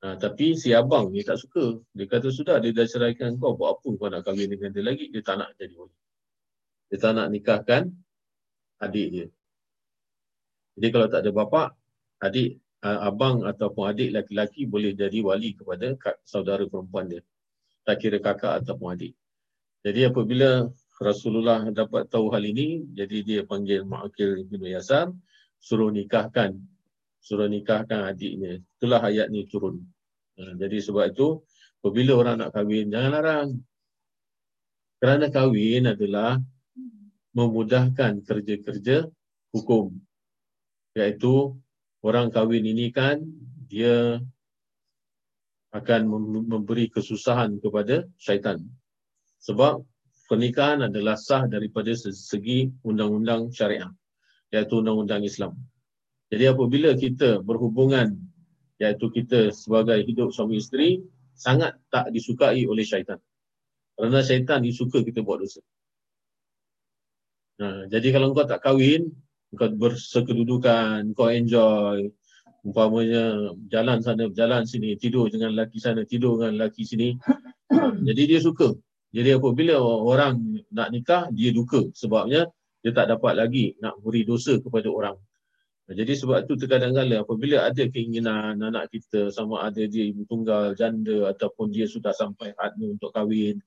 Ha, tapi si abang ni tak suka. Dia kata sudah dia dah ceraikan kau buat apa kau nak kahwin dengan dia lagi. Dia tak nak jadi wali. Dia tak nak nikahkan adik dia. Jadi kalau tak ada bapa, adik abang ataupun adik laki-laki boleh jadi wali kepada saudara perempuan dia. Tak kira kakak ataupun adik. Jadi apabila Rasulullah dapat tahu hal ini, jadi dia panggil Ma'akil bin Yasar, suruh nikahkan suruh nikahkan adiknya. Itulah ayat ni turun. Ha, jadi sebab itu, apabila orang nak kahwin, jangan larang. Kerana kahwin adalah memudahkan kerja-kerja hukum. Iaitu, orang kahwin ini kan, dia akan memberi kesusahan kepada syaitan. Sebab pernikahan adalah sah daripada segi undang-undang syariah. Iaitu undang-undang Islam. Jadi apabila kita berhubungan iaitu kita sebagai hidup suami isteri sangat tak disukai oleh syaitan. Kerana syaitan disuka kita buat dosa. Nah, jadi kalau kau tak kahwin, kau bersekedudukan, kau enjoy, umpamanya jalan sana, jalan sini, tidur dengan lelaki sana, tidur dengan lelaki sini. jadi dia suka. Jadi apabila orang nak nikah, dia duka. Sebabnya dia tak dapat lagi nak beri dosa kepada orang. Jadi sebab tu terkadang-kadang apabila ada keinginan anak kita sama ada dia ibu tunggal, janda ataupun dia sudah sampai hadnya untuk kahwin,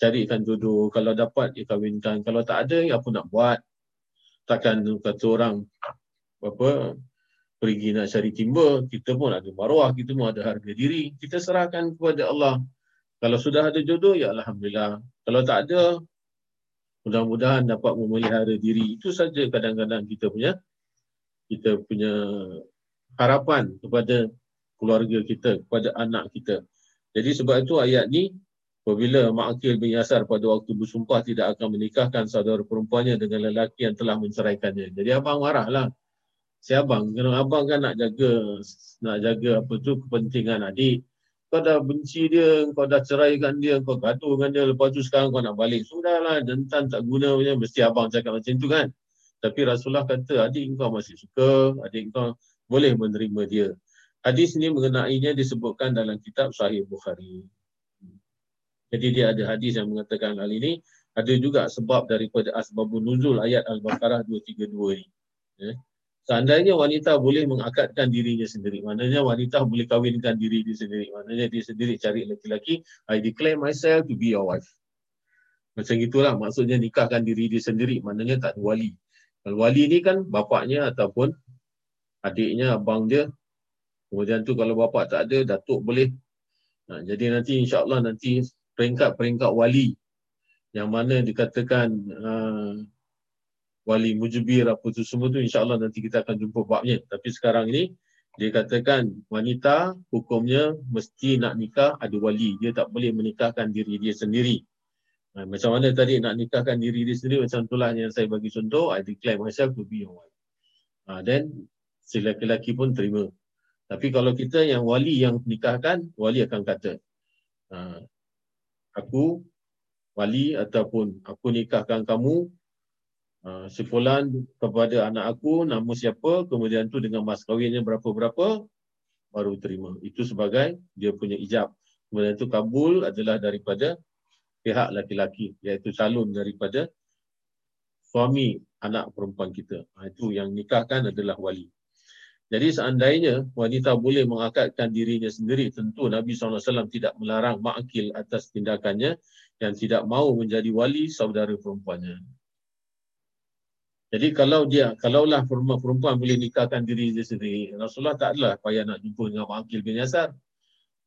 carikan jodoh. Kalau dapat, dia kahwinkan. Kalau tak ada, apa nak buat? Takkan kata orang apa pergi nak cari timba, kita pun ada maruah, kita pun ada harga diri. Kita serahkan kepada Allah. Kalau sudah ada jodoh, ya Alhamdulillah. Kalau tak ada, mudah-mudahan dapat memelihara diri. Itu saja kadang-kadang kita punya kita punya harapan kepada keluarga kita, kepada anak kita. Jadi sebab itu ayat ni, apabila Ma'akil bin Yasar pada waktu bersumpah tidak akan menikahkan saudara perempuannya dengan lelaki yang telah menceraikannya. Jadi abang marahlah. Si abang, kerana abang kan nak jaga nak jaga apa tu kepentingan adik. Kau dah benci dia, kau dah ceraikan dia, kau gaduh dengan dia, lepas tu sekarang kau nak balik. Sudahlah, jentan tak guna punya, mesti abang cakap macam tu kan. Tapi Rasulullah kata adik kau masih suka, adik kau boleh menerima dia. Hadis ini mengenainya disebutkan dalam kitab Sahih Bukhari. Jadi dia ada hadis yang mengatakan hal ini. Ada juga sebab daripada asbabun nuzul ayat Al-Baqarah 232 ini. Ya. Seandainya wanita boleh mengakadkan dirinya sendiri. Maknanya wanita boleh kahwinkan diri dia sendiri. Maknanya dia sendiri cari lelaki-lelaki. I declare myself to be your wife. Macam itulah maksudnya nikahkan diri dia sendiri. Maknanya tak ada wali. Kalau wali ni kan bapaknya ataupun adiknya, abang dia. Kemudian tu kalau bapak tak ada, datuk boleh. Nah, jadi nanti insyaAllah nanti peringkat-peringkat wali yang mana dikatakan uh, wali mujibir apa tu semua tu insyaAllah nanti kita akan jumpa babnya. Tapi sekarang ini dia katakan wanita hukumnya mesti nak nikah ada wali. Dia tak boleh menikahkan diri dia sendiri. Ha, macam mana tadi nak nikahkan diri dia sendiri macam itulah yang saya bagi contoh I declare myself to be your wife. Ha, then si lelaki pun terima. Tapi kalau kita yang wali yang nikahkan, wali akan kata ha, aku wali ataupun aku nikahkan kamu Uh, si fulan kepada anak aku nama siapa kemudian tu dengan mas kahwinnya berapa-berapa baru terima. Itu sebagai dia punya ijab. Kemudian itu kabul adalah daripada pihak laki-laki iaitu calon daripada suami anak perempuan kita. Ha, itu yang nikahkan adalah wali. Jadi seandainya wanita boleh mengakadkan dirinya sendiri, tentu Nabi SAW tidak melarang makil atas tindakannya yang tidak mau menjadi wali saudara perempuannya. Jadi kalau dia, kalaulah perempuan boleh nikahkan diri dia sendiri, Rasulullah tak adalah payah nak jumpa dengan Ma'akil bin Yasar.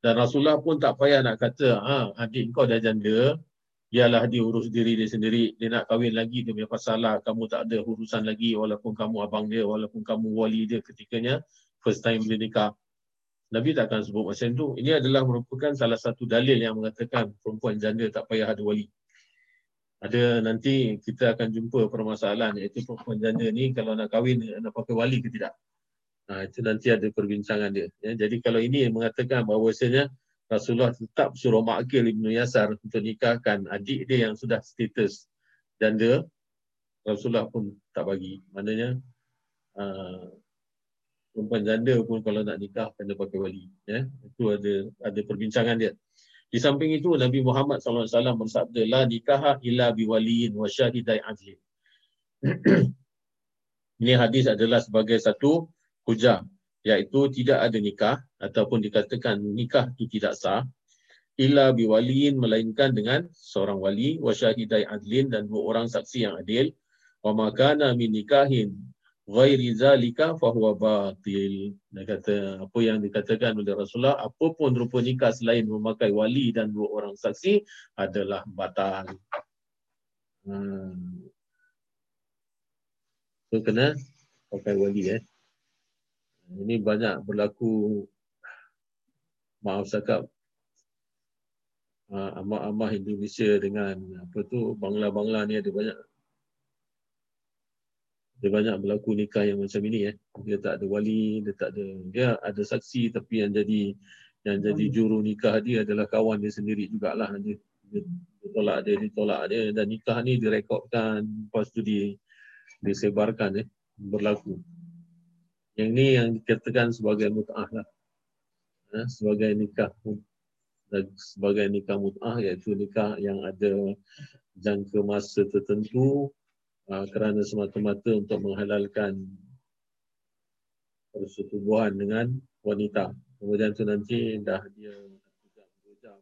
Dan Rasulullah pun tak payah nak kata, ha, adik kau dah janda, biarlah dia urus diri dia sendiri, dia nak kahwin lagi, dia punya pasalah, kamu tak ada urusan lagi walaupun kamu abang dia, walaupun kamu wali dia ketikanya, first time dia nikah. Nabi tak akan sebut macam tu. Ini adalah merupakan salah satu dalil yang mengatakan perempuan janda tak payah ada wali ada nanti kita akan jumpa permasalahan iaitu perempuan janda ni kalau nak kahwin nak pakai wali ke tidak. Ha, itu nanti ada perbincangan dia. Ya, jadi kalau ini mengatakan bahawa bahawasanya Rasulullah tetap suruh Ma'akil Ibn Yasar untuk nikahkan adik dia yang sudah status janda, Rasulullah pun tak bagi. Maknanya uh, perempuan janda pun kalau nak nikah kena pakai wali. Ya, itu ada ada perbincangan dia. Di samping itu Nabi Muhammad SAW bersabda la nikah illa biwaliin wa syahidai adlin. *clears throat* Ini hadis adalah sebagai satu hujah iaitu tidak ada nikah ataupun dikatakan nikah itu tidak sah illa biwaliin melainkan dengan seorang wali wa syahidai adlin dan dua orang saksi yang adil wa makana min nikahin ghairi zalika fahuwa batil. Dia kata apa yang dikatakan oleh Rasulullah, apapun rupa nikah selain memakai wali dan dua orang saksi adalah batal. Hmm. So kena pakai wali eh. Ini banyak berlaku maaf cakap uh, amah-amah Indonesia dengan apa tu bangla-bangla ni ada banyak dia banyak berlaku nikah yang macam ini eh. Dia tak ada wali, dia tak ada dia ada saksi tapi yang jadi yang jadi juru nikah dia adalah kawan dia sendiri jugalah dia, dia, dia tolak dia, dia tolak dia dan nikah ni direkodkan lepas tu di disebarkan eh berlaku. Yang ni yang dikatakan sebagai mut'ah lah. Eh, sebagai nikah sebagai nikah mut'ah iaitu nikah yang ada jangka masa tertentu uh, kerana semata-mata untuk menghalalkan persetubuhan dengan wanita. Kemudian tu nanti dah dia 2 jam,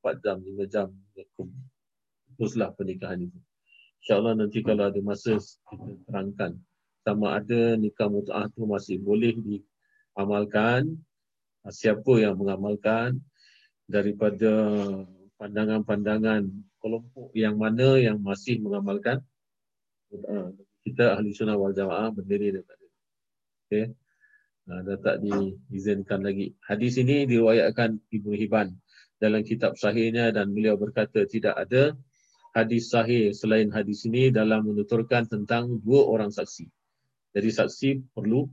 4 jam, 5 jam, teruslah pernikahan itu. InsyaAllah nanti kalau ada masa kita terangkan sama ada nikah mut'ah tu masih boleh diamalkan, siapa yang mengamalkan daripada pandangan-pandangan kelompok yang mana yang masih mengamalkan kita ahli sunnah wal jamaah berdiri dah tak. Okay. Uh, dah tak diizinkan lagi. Hadis ini diriwayatkan Ibnu Hibban dalam kitab sahihnya dan beliau berkata tidak ada hadis sahih selain hadis ini dalam menuturkan tentang dua orang saksi. Jadi saksi perlu,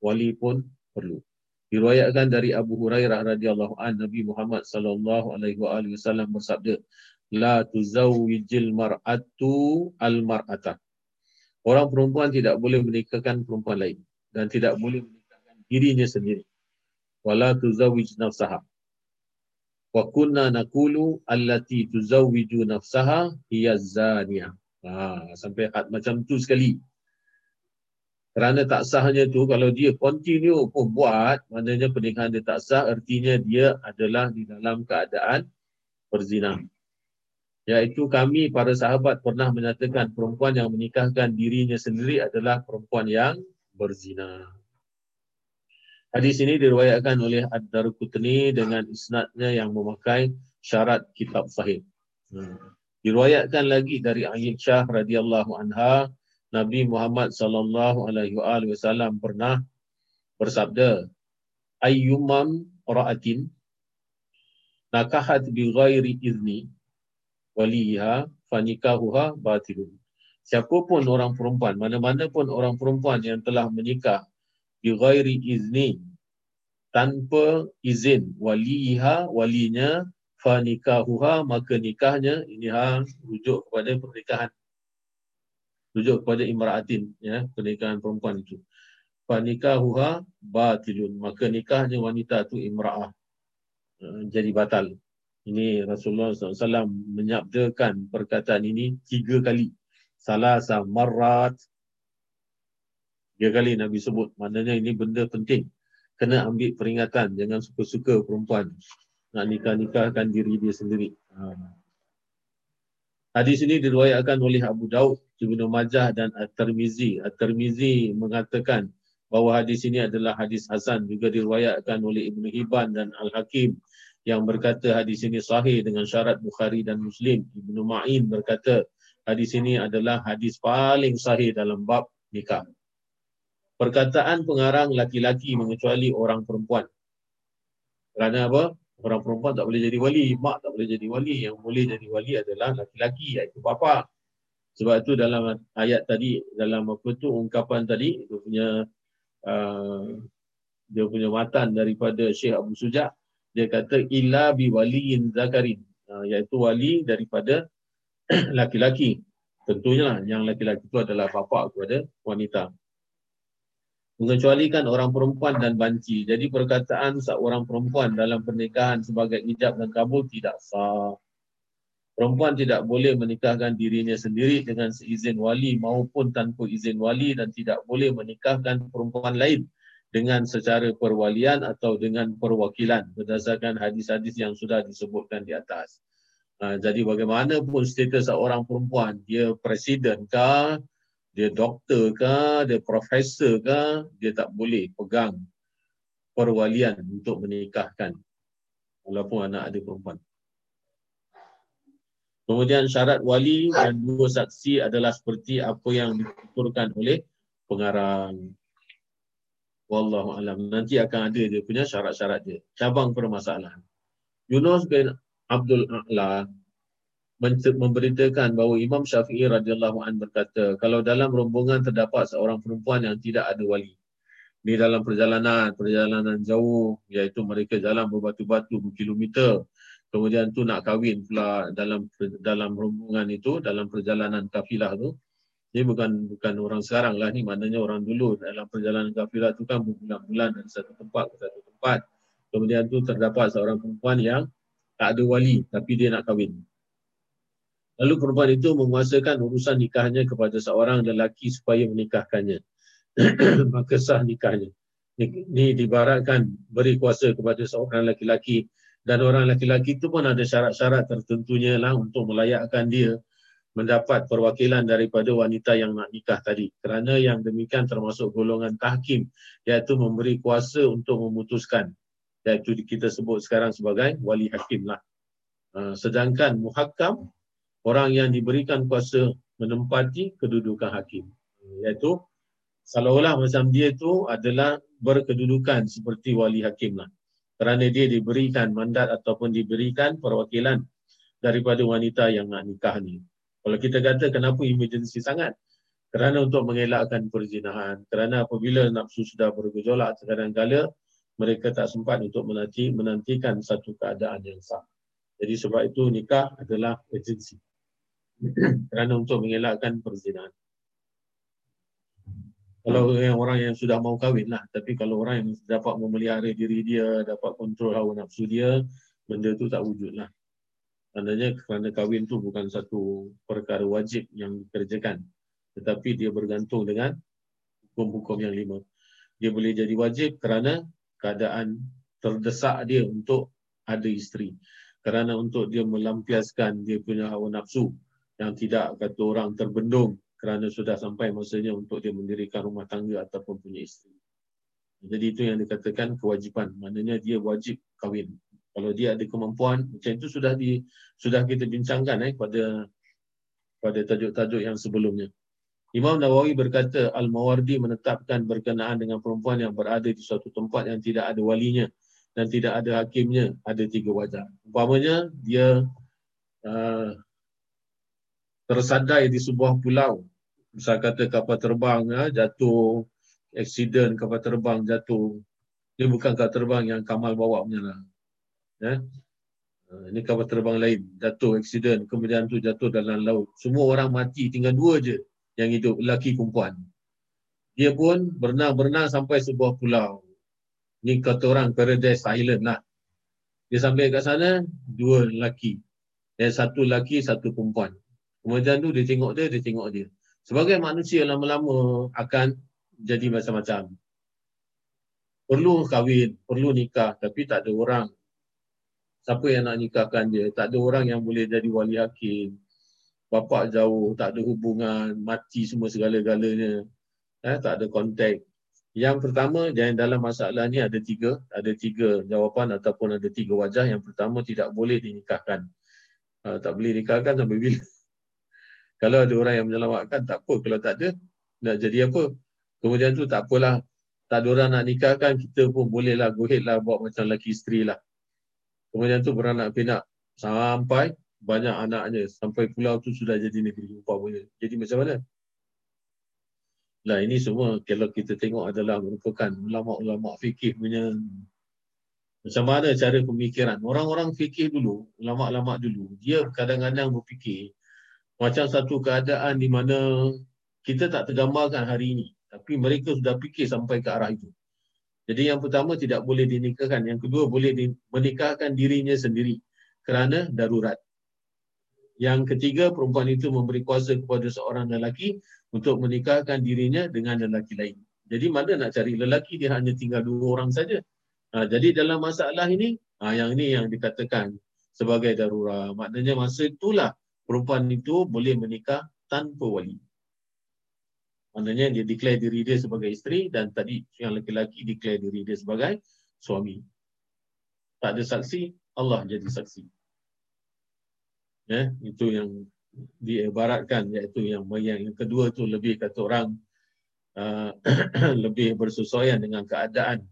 wali pun perlu. Diriwayatkan dari Abu Hurairah radhiyallahu an Nabi Muhammad sallallahu alaihi wasallam bersabda, "La tuzawwijil mar'atu al-mar'ata." Orang perempuan tidak boleh menikahkan perempuan lain dan tidak boleh menikahkan dirinya sendiri. Wala tuzawwij nafsaha. Wa kunna naqulu allati tuzawwiju nafsaha hiya zaniyah. Ha, sampai hat macam tu sekali. Kerana tak sahnya tu kalau dia continue pun buat, maknanya pernikahan dia tak sah, artinya dia adalah di dalam keadaan berzina iaitu kami para sahabat pernah menyatakan perempuan yang menikahkan dirinya sendiri adalah perempuan yang berzina. Hadis ini diriwayatkan oleh Ad-Darqutni dengan isnadnya yang memakai syarat kitab sahih. Hmm. Diriwayatkan lagi dari Aisyah radhiyallahu anha, Nabi Muhammad sallallahu alaihi wasallam pernah bersabda, "Ayyumam ra'atin nakahat bi ghairi izni waliha fanikahuha batilun. Siapapun orang perempuan, mana-mana pun orang perempuan yang telah menikah di ghairi izni tanpa izin waliha walinya fanikahuha maka nikahnya ini ha rujuk kepada pernikahan. Rujuk kepada imra'atin ya pernikahan perempuan itu. Panikahuha batilun. Maka nikahnya wanita itu imra'ah. Uh, jadi batal ini Rasulullah SAW menyabdakan perkataan ini tiga kali. Salah marat tiga kali Nabi sebut. Maknanya ini benda penting. Kena ambil peringatan. Jangan suka-suka perempuan. Nak nikah-nikahkan diri dia sendiri. Ha. Hadis ini diriwayatkan oleh Abu Daud, Ibnu Majah dan At-Tirmizi. At-Tirmizi mengatakan bahawa hadis ini adalah hadis hasan. Juga diriwayatkan oleh Ibnu Hibban dan Al-Hakim yang berkata hadis ini sahih dengan syarat Bukhari dan Muslim. Ibnu Ma'in berkata hadis ini adalah hadis paling sahih dalam bab nikah. Perkataan pengarang laki-laki mengecuali orang perempuan. Kerana apa? orang perempuan tak boleh jadi wali, mak tak boleh jadi wali. Yang boleh jadi wali adalah laki-laki, iaitu bapa. Sebab itu dalam ayat tadi, dalam apa tu ungkapan tadi, dia punya uh, dia punya matan daripada Syekh Abu Suja, dia kata illa bi waliin zakarin, uh, iaitu wali daripada *clears throat* laki-laki. Tentunya lah, yang laki-laki itu adalah bapa kepada wanita mengecualikan orang perempuan dan banci. Jadi perkataan seorang perempuan dalam pernikahan sebagai ijab dan kabul tidak sah. Perempuan tidak boleh menikahkan dirinya sendiri dengan seizin wali maupun tanpa izin wali dan tidak boleh menikahkan perempuan lain dengan secara perwalian atau dengan perwakilan berdasarkan hadis-hadis yang sudah disebutkan di atas. Ha, jadi bagaimanapun status seorang perempuan, dia presiden kah, dia doktor ke, dia profesor ke, dia tak boleh pegang perwalian untuk menikahkan walaupun anak ada perempuan. Kemudian syarat wali dan dua saksi adalah seperti apa yang dituturkan oleh pengarang. Wallahu alam. Nanti akan ada dia punya syarat-syarat dia. Cabang permasalahan. Yunus bin Abdul A'la memberitakan bahawa Imam Syafi'i radhiyallahu an berkata kalau dalam rombongan terdapat seorang perempuan yang tidak ada wali di dalam perjalanan perjalanan jauh iaitu mereka jalan berbatu-batu berkilometer kemudian tu nak kahwin pula dalam dalam rombongan itu dalam perjalanan kafilah tu ini bukan bukan orang sekarang lah ni. Maknanya orang dulu dalam perjalanan kafilah tu kan berbulan-bulan dari satu tempat ke satu tempat. Kemudian tu terdapat seorang perempuan yang tak ada wali tapi dia nak kahwin. Lalu perempuan itu menguasakan urusan nikahnya kepada seorang lelaki supaya menikahkannya. *clears throat* Maka sah nikahnya. Ini dibaratkan beri kuasa kepada seorang lelaki dan orang lelaki itu pun ada syarat-syarat tertentunya lah untuk melayakkan dia mendapat perwakilan daripada wanita yang nak nikah tadi. Kerana yang demikian termasuk golongan tahkim iaitu memberi kuasa untuk memutuskan. Iaitu kita sebut sekarang sebagai wali hakim lah. Ah, sedangkan muhakam orang yang diberikan kuasa menempati kedudukan hakim. Iaitu seolah-olah macam dia itu adalah berkedudukan seperti wali hakim lah. Kerana dia diberikan mandat ataupun diberikan perwakilan daripada wanita yang nak nikah ni. Kalau kita kata kenapa emergency sangat? Kerana untuk mengelakkan perzinahan. Kerana apabila nafsu sudah bergejolak kadang-kadang mereka tak sempat untuk menanti, menantikan satu keadaan yang sah. Jadi sebab itu nikah adalah urgency *clears throat* kerana untuk mengelakkan perzinahan. Kalau yang orang yang sudah mau kahwin lah, tapi kalau orang yang dapat memelihara diri dia, dapat kontrol hawa nafsu dia, benda tu tak wujud lah. Tandanya kerana kahwin tu bukan satu perkara wajib yang dikerjakan. Tetapi dia bergantung dengan hukum-hukum yang lima. Dia boleh jadi wajib kerana keadaan terdesak dia untuk ada isteri. Kerana untuk dia melampiaskan dia punya hawa nafsu yang tidak kata orang terbendung kerana sudah sampai masanya untuk dia mendirikan rumah tangga ataupun punya isteri. Jadi itu yang dikatakan kewajipan. Maknanya dia wajib kahwin. Kalau dia ada kemampuan, macam itu sudah di sudah kita bincangkan eh pada pada tajuk-tajuk yang sebelumnya. Imam Nawawi berkata Al-Mawardi menetapkan berkenaan dengan perempuan yang berada di suatu tempat yang tidak ada walinya dan tidak ada hakimnya ada tiga wajah. Umpamanya dia uh, tersadai di sebuah pulau. Misal kata kapal terbang ya, jatuh, aksiden kapal terbang jatuh. Ini bukan kapal terbang yang Kamal bawa punya lah. Ya. Ha, ini kapal terbang lain, jatuh aksiden, kemudian tu jatuh dalam laut. Semua orang mati, tinggal dua je yang hidup lelaki perempuan. Dia pun berenang-berenang sampai sebuah pulau. Ni kata orang Paradise Island lah. Dia sampai kat sana, dua lelaki. Dan satu lelaki, satu perempuan. Kemudian tu dia tengok dia, dia tengok dia. Sebagai manusia lama-lama akan jadi macam-macam. Perlu kahwin, perlu nikah tapi tak ada orang. Siapa yang nak nikahkan dia? Tak ada orang yang boleh jadi wali hakim bapa jauh, tak ada hubungan, mati semua segala-galanya. Eh, tak ada kontak. Yang pertama, yang dalam masalah ni ada tiga, ada tiga jawapan ataupun ada tiga wajah. Yang pertama, tidak boleh dinikahkan. Uh, tak boleh nikahkan sampai bila. *laughs* kalau ada orang yang menyelamatkan, tak apa. Kalau tak ada, nak jadi apa? Kemudian tu tak apalah. Tak ada orang nak nikahkan, kita pun bolehlah go ahead lah buat macam lelaki isteri lah. Kemudian tu beranak pinak sampai banyak anaknya sampai pulau tu sudah jadi negeri umpamanya. Jadi macam mana? Lah ini semua kalau kita tengok adalah merupakan ulama-ulama fikih punya macam mana cara pemikiran. Orang-orang fikih dulu, ulama-ulama dulu, dia kadang-kadang berfikir macam satu keadaan di mana kita tak tergambarkan hari ini. Tapi mereka sudah fikir sampai ke arah itu. Jadi yang pertama tidak boleh dinikahkan. Yang kedua boleh menikahkan dirinya sendiri kerana darurat. Yang ketiga, perempuan itu memberi kuasa kepada seorang lelaki untuk menikahkan dirinya dengan lelaki lain. Jadi mana nak cari lelaki, dia hanya tinggal dua orang saja. Ha, jadi dalam masalah ini, ha, yang ini yang dikatakan sebagai darurat. Maknanya masa itulah perempuan itu boleh menikah tanpa wali. Maknanya dia declare diri dia sebagai isteri dan tadi yang lelaki declare diri dia sebagai suami. Tak ada saksi, Allah jadi saksi ya itu yang diibaratkan iaitu yang yang, kedua tu lebih kata orang uh, *clears throat* lebih bersesuaian dengan keadaan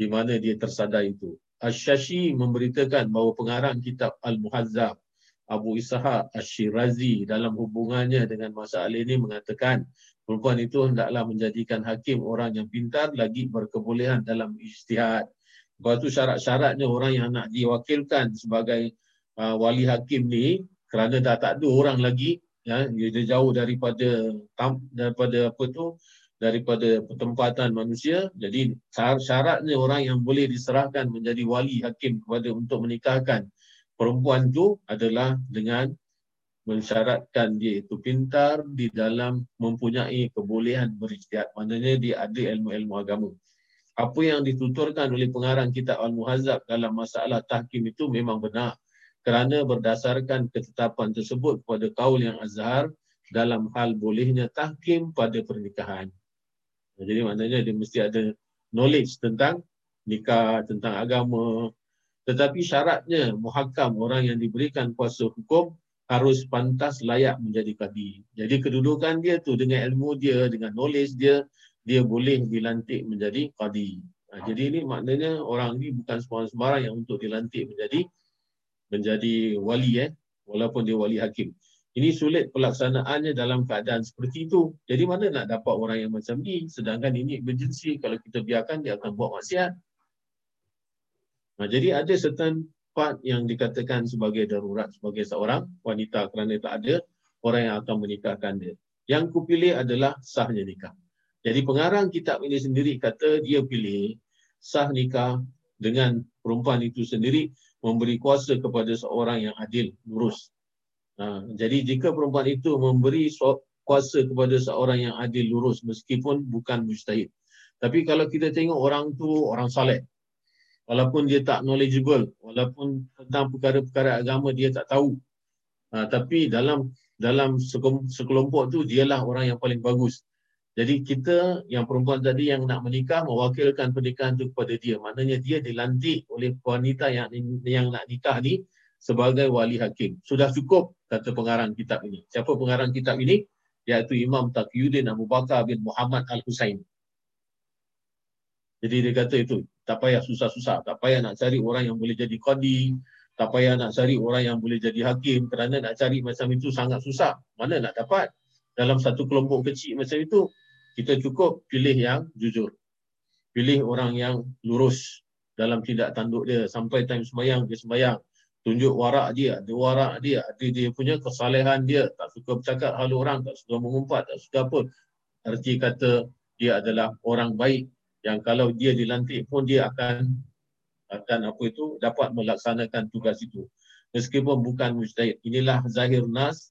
di mana dia tersadar itu Asy-Syashi memberitakan bahawa pengarang kitab Al-Muhazzab Abu Ishaq Ash-Shirazi dalam hubungannya dengan masalah ini mengatakan perempuan itu hendaklah menjadikan hakim orang yang pintar lagi berkebolehan dalam ijtihad. Lepas itu syarat-syaratnya orang yang nak diwakilkan sebagai uh, wali hakim ni kerana dah tak ada orang lagi ya dia jauh daripada tam, daripada apa tu daripada pertempatan manusia jadi syaratnya orang yang boleh diserahkan menjadi wali hakim kepada untuk menikahkan perempuan tu adalah dengan mensyaratkan dia itu pintar di dalam mempunyai kebolehan berijtihad maknanya dia ada ilmu-ilmu agama apa yang dituturkan oleh pengarang kitab Al-Muhazzab dalam masalah tahkim itu memang benar kerana berdasarkan ketetapan tersebut pada kaul yang azhar dalam hal bolehnya tahkim pada pernikahan. Jadi maknanya dia mesti ada knowledge tentang nikah, tentang agama. Tetapi syaratnya muhakam orang yang diberikan kuasa hukum harus pantas layak menjadi kadi. Jadi kedudukan dia tu dengan ilmu dia, dengan knowledge dia, dia boleh dilantik menjadi kadi. Jadi ini maknanya orang ni bukan sembarang yang untuk dilantik menjadi menjadi wali eh walaupun dia wali hakim. Ini sulit pelaksanaannya dalam keadaan seperti itu. Jadi mana nak dapat orang yang macam ni sedangkan ini emergency kalau kita biarkan dia akan buat maksiat. Nah, jadi ada certain part yang dikatakan sebagai darurat sebagai seorang wanita kerana tak ada orang yang akan menikahkan dia. Yang kupilih adalah sahnya nikah. Jadi pengarang kitab ini sendiri kata dia pilih sah nikah dengan perempuan itu sendiri memberi kuasa kepada seorang yang adil, lurus. Ha, jadi jika perempuan itu memberi kuasa kepada seorang yang adil, lurus meskipun bukan mujtahid. Tapi kalau kita tengok orang tu orang saleh, walaupun dia tak knowledgeable, walaupun tentang perkara-perkara agama dia tak tahu, ha, tapi dalam dalam sekelompok tu dialah orang yang paling bagus. Jadi kita yang perempuan tadi yang nak menikah mewakilkan pernikahan itu kepada dia. Maknanya dia dilantik oleh wanita yang yang nak nikah ni sebagai wali hakim. Sudah cukup kata pengarang kitab ini. Siapa pengarang kitab ini? Iaitu Imam Taqiyuddin Abu Bakar bin Muhammad Al-Husain. Jadi dia kata itu, tak payah susah-susah. Tak payah nak cari orang yang boleh jadi qadi. Tak payah nak cari orang yang boleh jadi hakim. Kerana nak cari macam itu sangat susah. Mana nak dapat? dalam satu kelompok kecil macam itu, kita cukup pilih yang jujur. Pilih orang yang lurus dalam tindak tanduk dia. Sampai time sembahyang, dia sembahyang. tunjuk warak dia, ada warak dia, ada dia punya kesalehan dia, tak suka bercakap hal orang, tak suka mengumpat, tak suka apa. Arti kata dia adalah orang baik yang kalau dia dilantik pun dia akan akan apa itu dapat melaksanakan tugas itu. Meskipun bukan mujtahid. Inilah zahir nas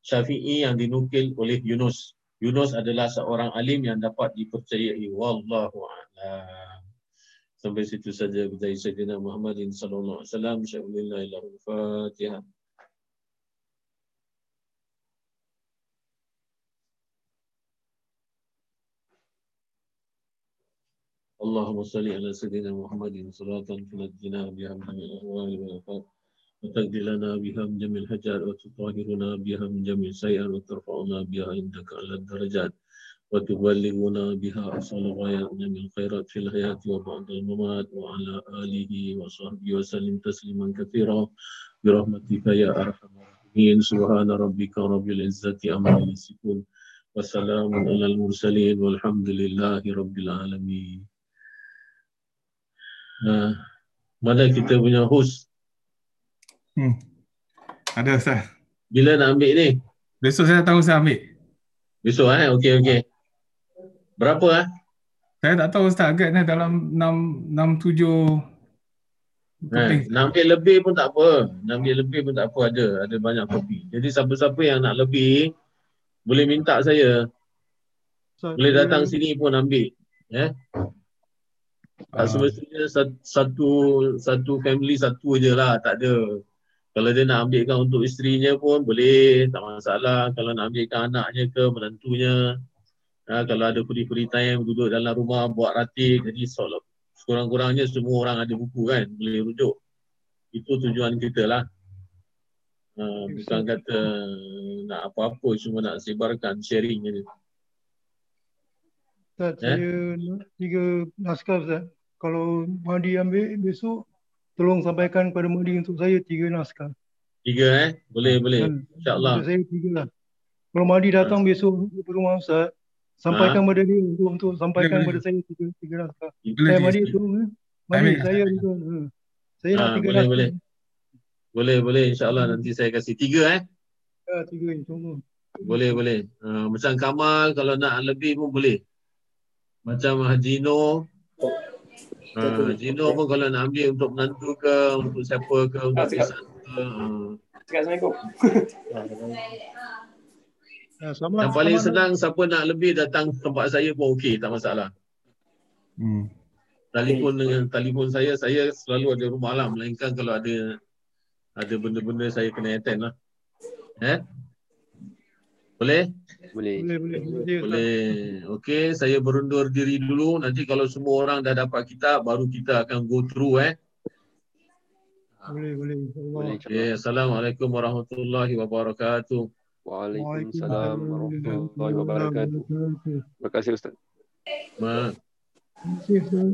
Syafi'i yang dinukil oleh Yunus. Yunus adalah seorang alim yang dapat dipercayai. Wallahu a'lam. Sampai situ saja dari Sayyidina Muhammadin sallallahu alaihi wasallam. Syaikhulillah ilahul Fatihah. اللهم صل على سيدنا محمد صلاة تنجينا بها من الأهوال والآفات وتقضي لنا بها من جميع الحجات وتطهرنا بها من جميع السيئات وترفعنا بها عندك على الدرجات وتبلغنا بها أصل غايات من الخيرات في الحياة وبعد الممات وعلى آله وصحبه وسلم تسليما كثيرا. برحمتك يا أرحم الراحمين. سبحان ربك رب العزة عما يصفون وسلام على المرسلين والحمد لله رب العالمين. Uh, mana kita punya host? Hmm. Ada Ustaz. Bila nak ambil ni? Besok saya tahu saya ambil. Besok eh? Okey okey. Berapa eh? Saya tak tahu Ustaz agak ni dalam 6 6 7 Eh, nak ambil lebih pun tak apa. Nak ambil lebih pun tak apa ada. Ada banyak kopi. Jadi siapa-siapa yang nak lebih boleh minta saya. Boleh datang sini pun ambil. Eh? Tak uh. semestinya satu satu family satu je lah, tak ada. Kalau dia nak ambilkan untuk isterinya pun boleh, tak masalah. Kalau nak ambilkan anaknya ke, menantunya. Ha, kalau ada free-free time, duduk dalam rumah, buat rati. Jadi sekurang-kurangnya semua orang ada buku kan, boleh rujuk. Itu tujuan kita lah. Ha, bukan kata nak apa-apa, cuma nak sebarkan sharing je. Ustaz, eh? saya tiga naskah Ustaz kalau Mahdi ambil besok tolong sampaikan kepada Mahdi untuk saya tiga naskah. Tiga eh? Boleh, Dan boleh. InsyaAllah. Untuk saya tiga lah. Kalau Mahdi datang ha. besok ke rumah Ustaz, sampaikan ha. kepada dia untuk, untuk sampaikan kepada saya tiga, tiga naskah. Saya Mahdi tolong eh. Mahdi, saya juga. Ha. Saya ha, nak tiga boleh, naskah. Boleh, boleh. Boleh, InsyaAllah nanti saya kasih tiga eh. Ya, tiga insyaAllah. Boleh, boleh. Ha, macam Kamal, kalau nak lebih pun boleh. Macam Haji Noh, Uh, Zino pun kalau nak ambil untuk menantu ke, untuk siapa ke, untuk pesan ke. Uh. Assalamualaikum. *laughs* Ya, yang paling senang siapa nak lebih datang tempat saya pun okey, tak masalah. Hmm. Telefon dengan telefon saya, saya selalu ada rumah lah. Melainkan kalau ada ada benda-benda saya kena attend lah. Eh? Boleh? Boleh. Boleh, boleh. Boleh. boleh. Okey, saya berundur diri dulu. Nanti kalau semua orang dah dapat kitab, baru kita akan go through eh. Boleh, boleh. boleh okay. Assalamualaikum warahmatullahi wabarakatuh. Waalaikumsalam warahmatullahi wabarakatuh. Terima kasih Ustaz. Ma. Terima kasih Ustaz.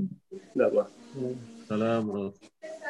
Assalamualaikum. Assalamualaikum.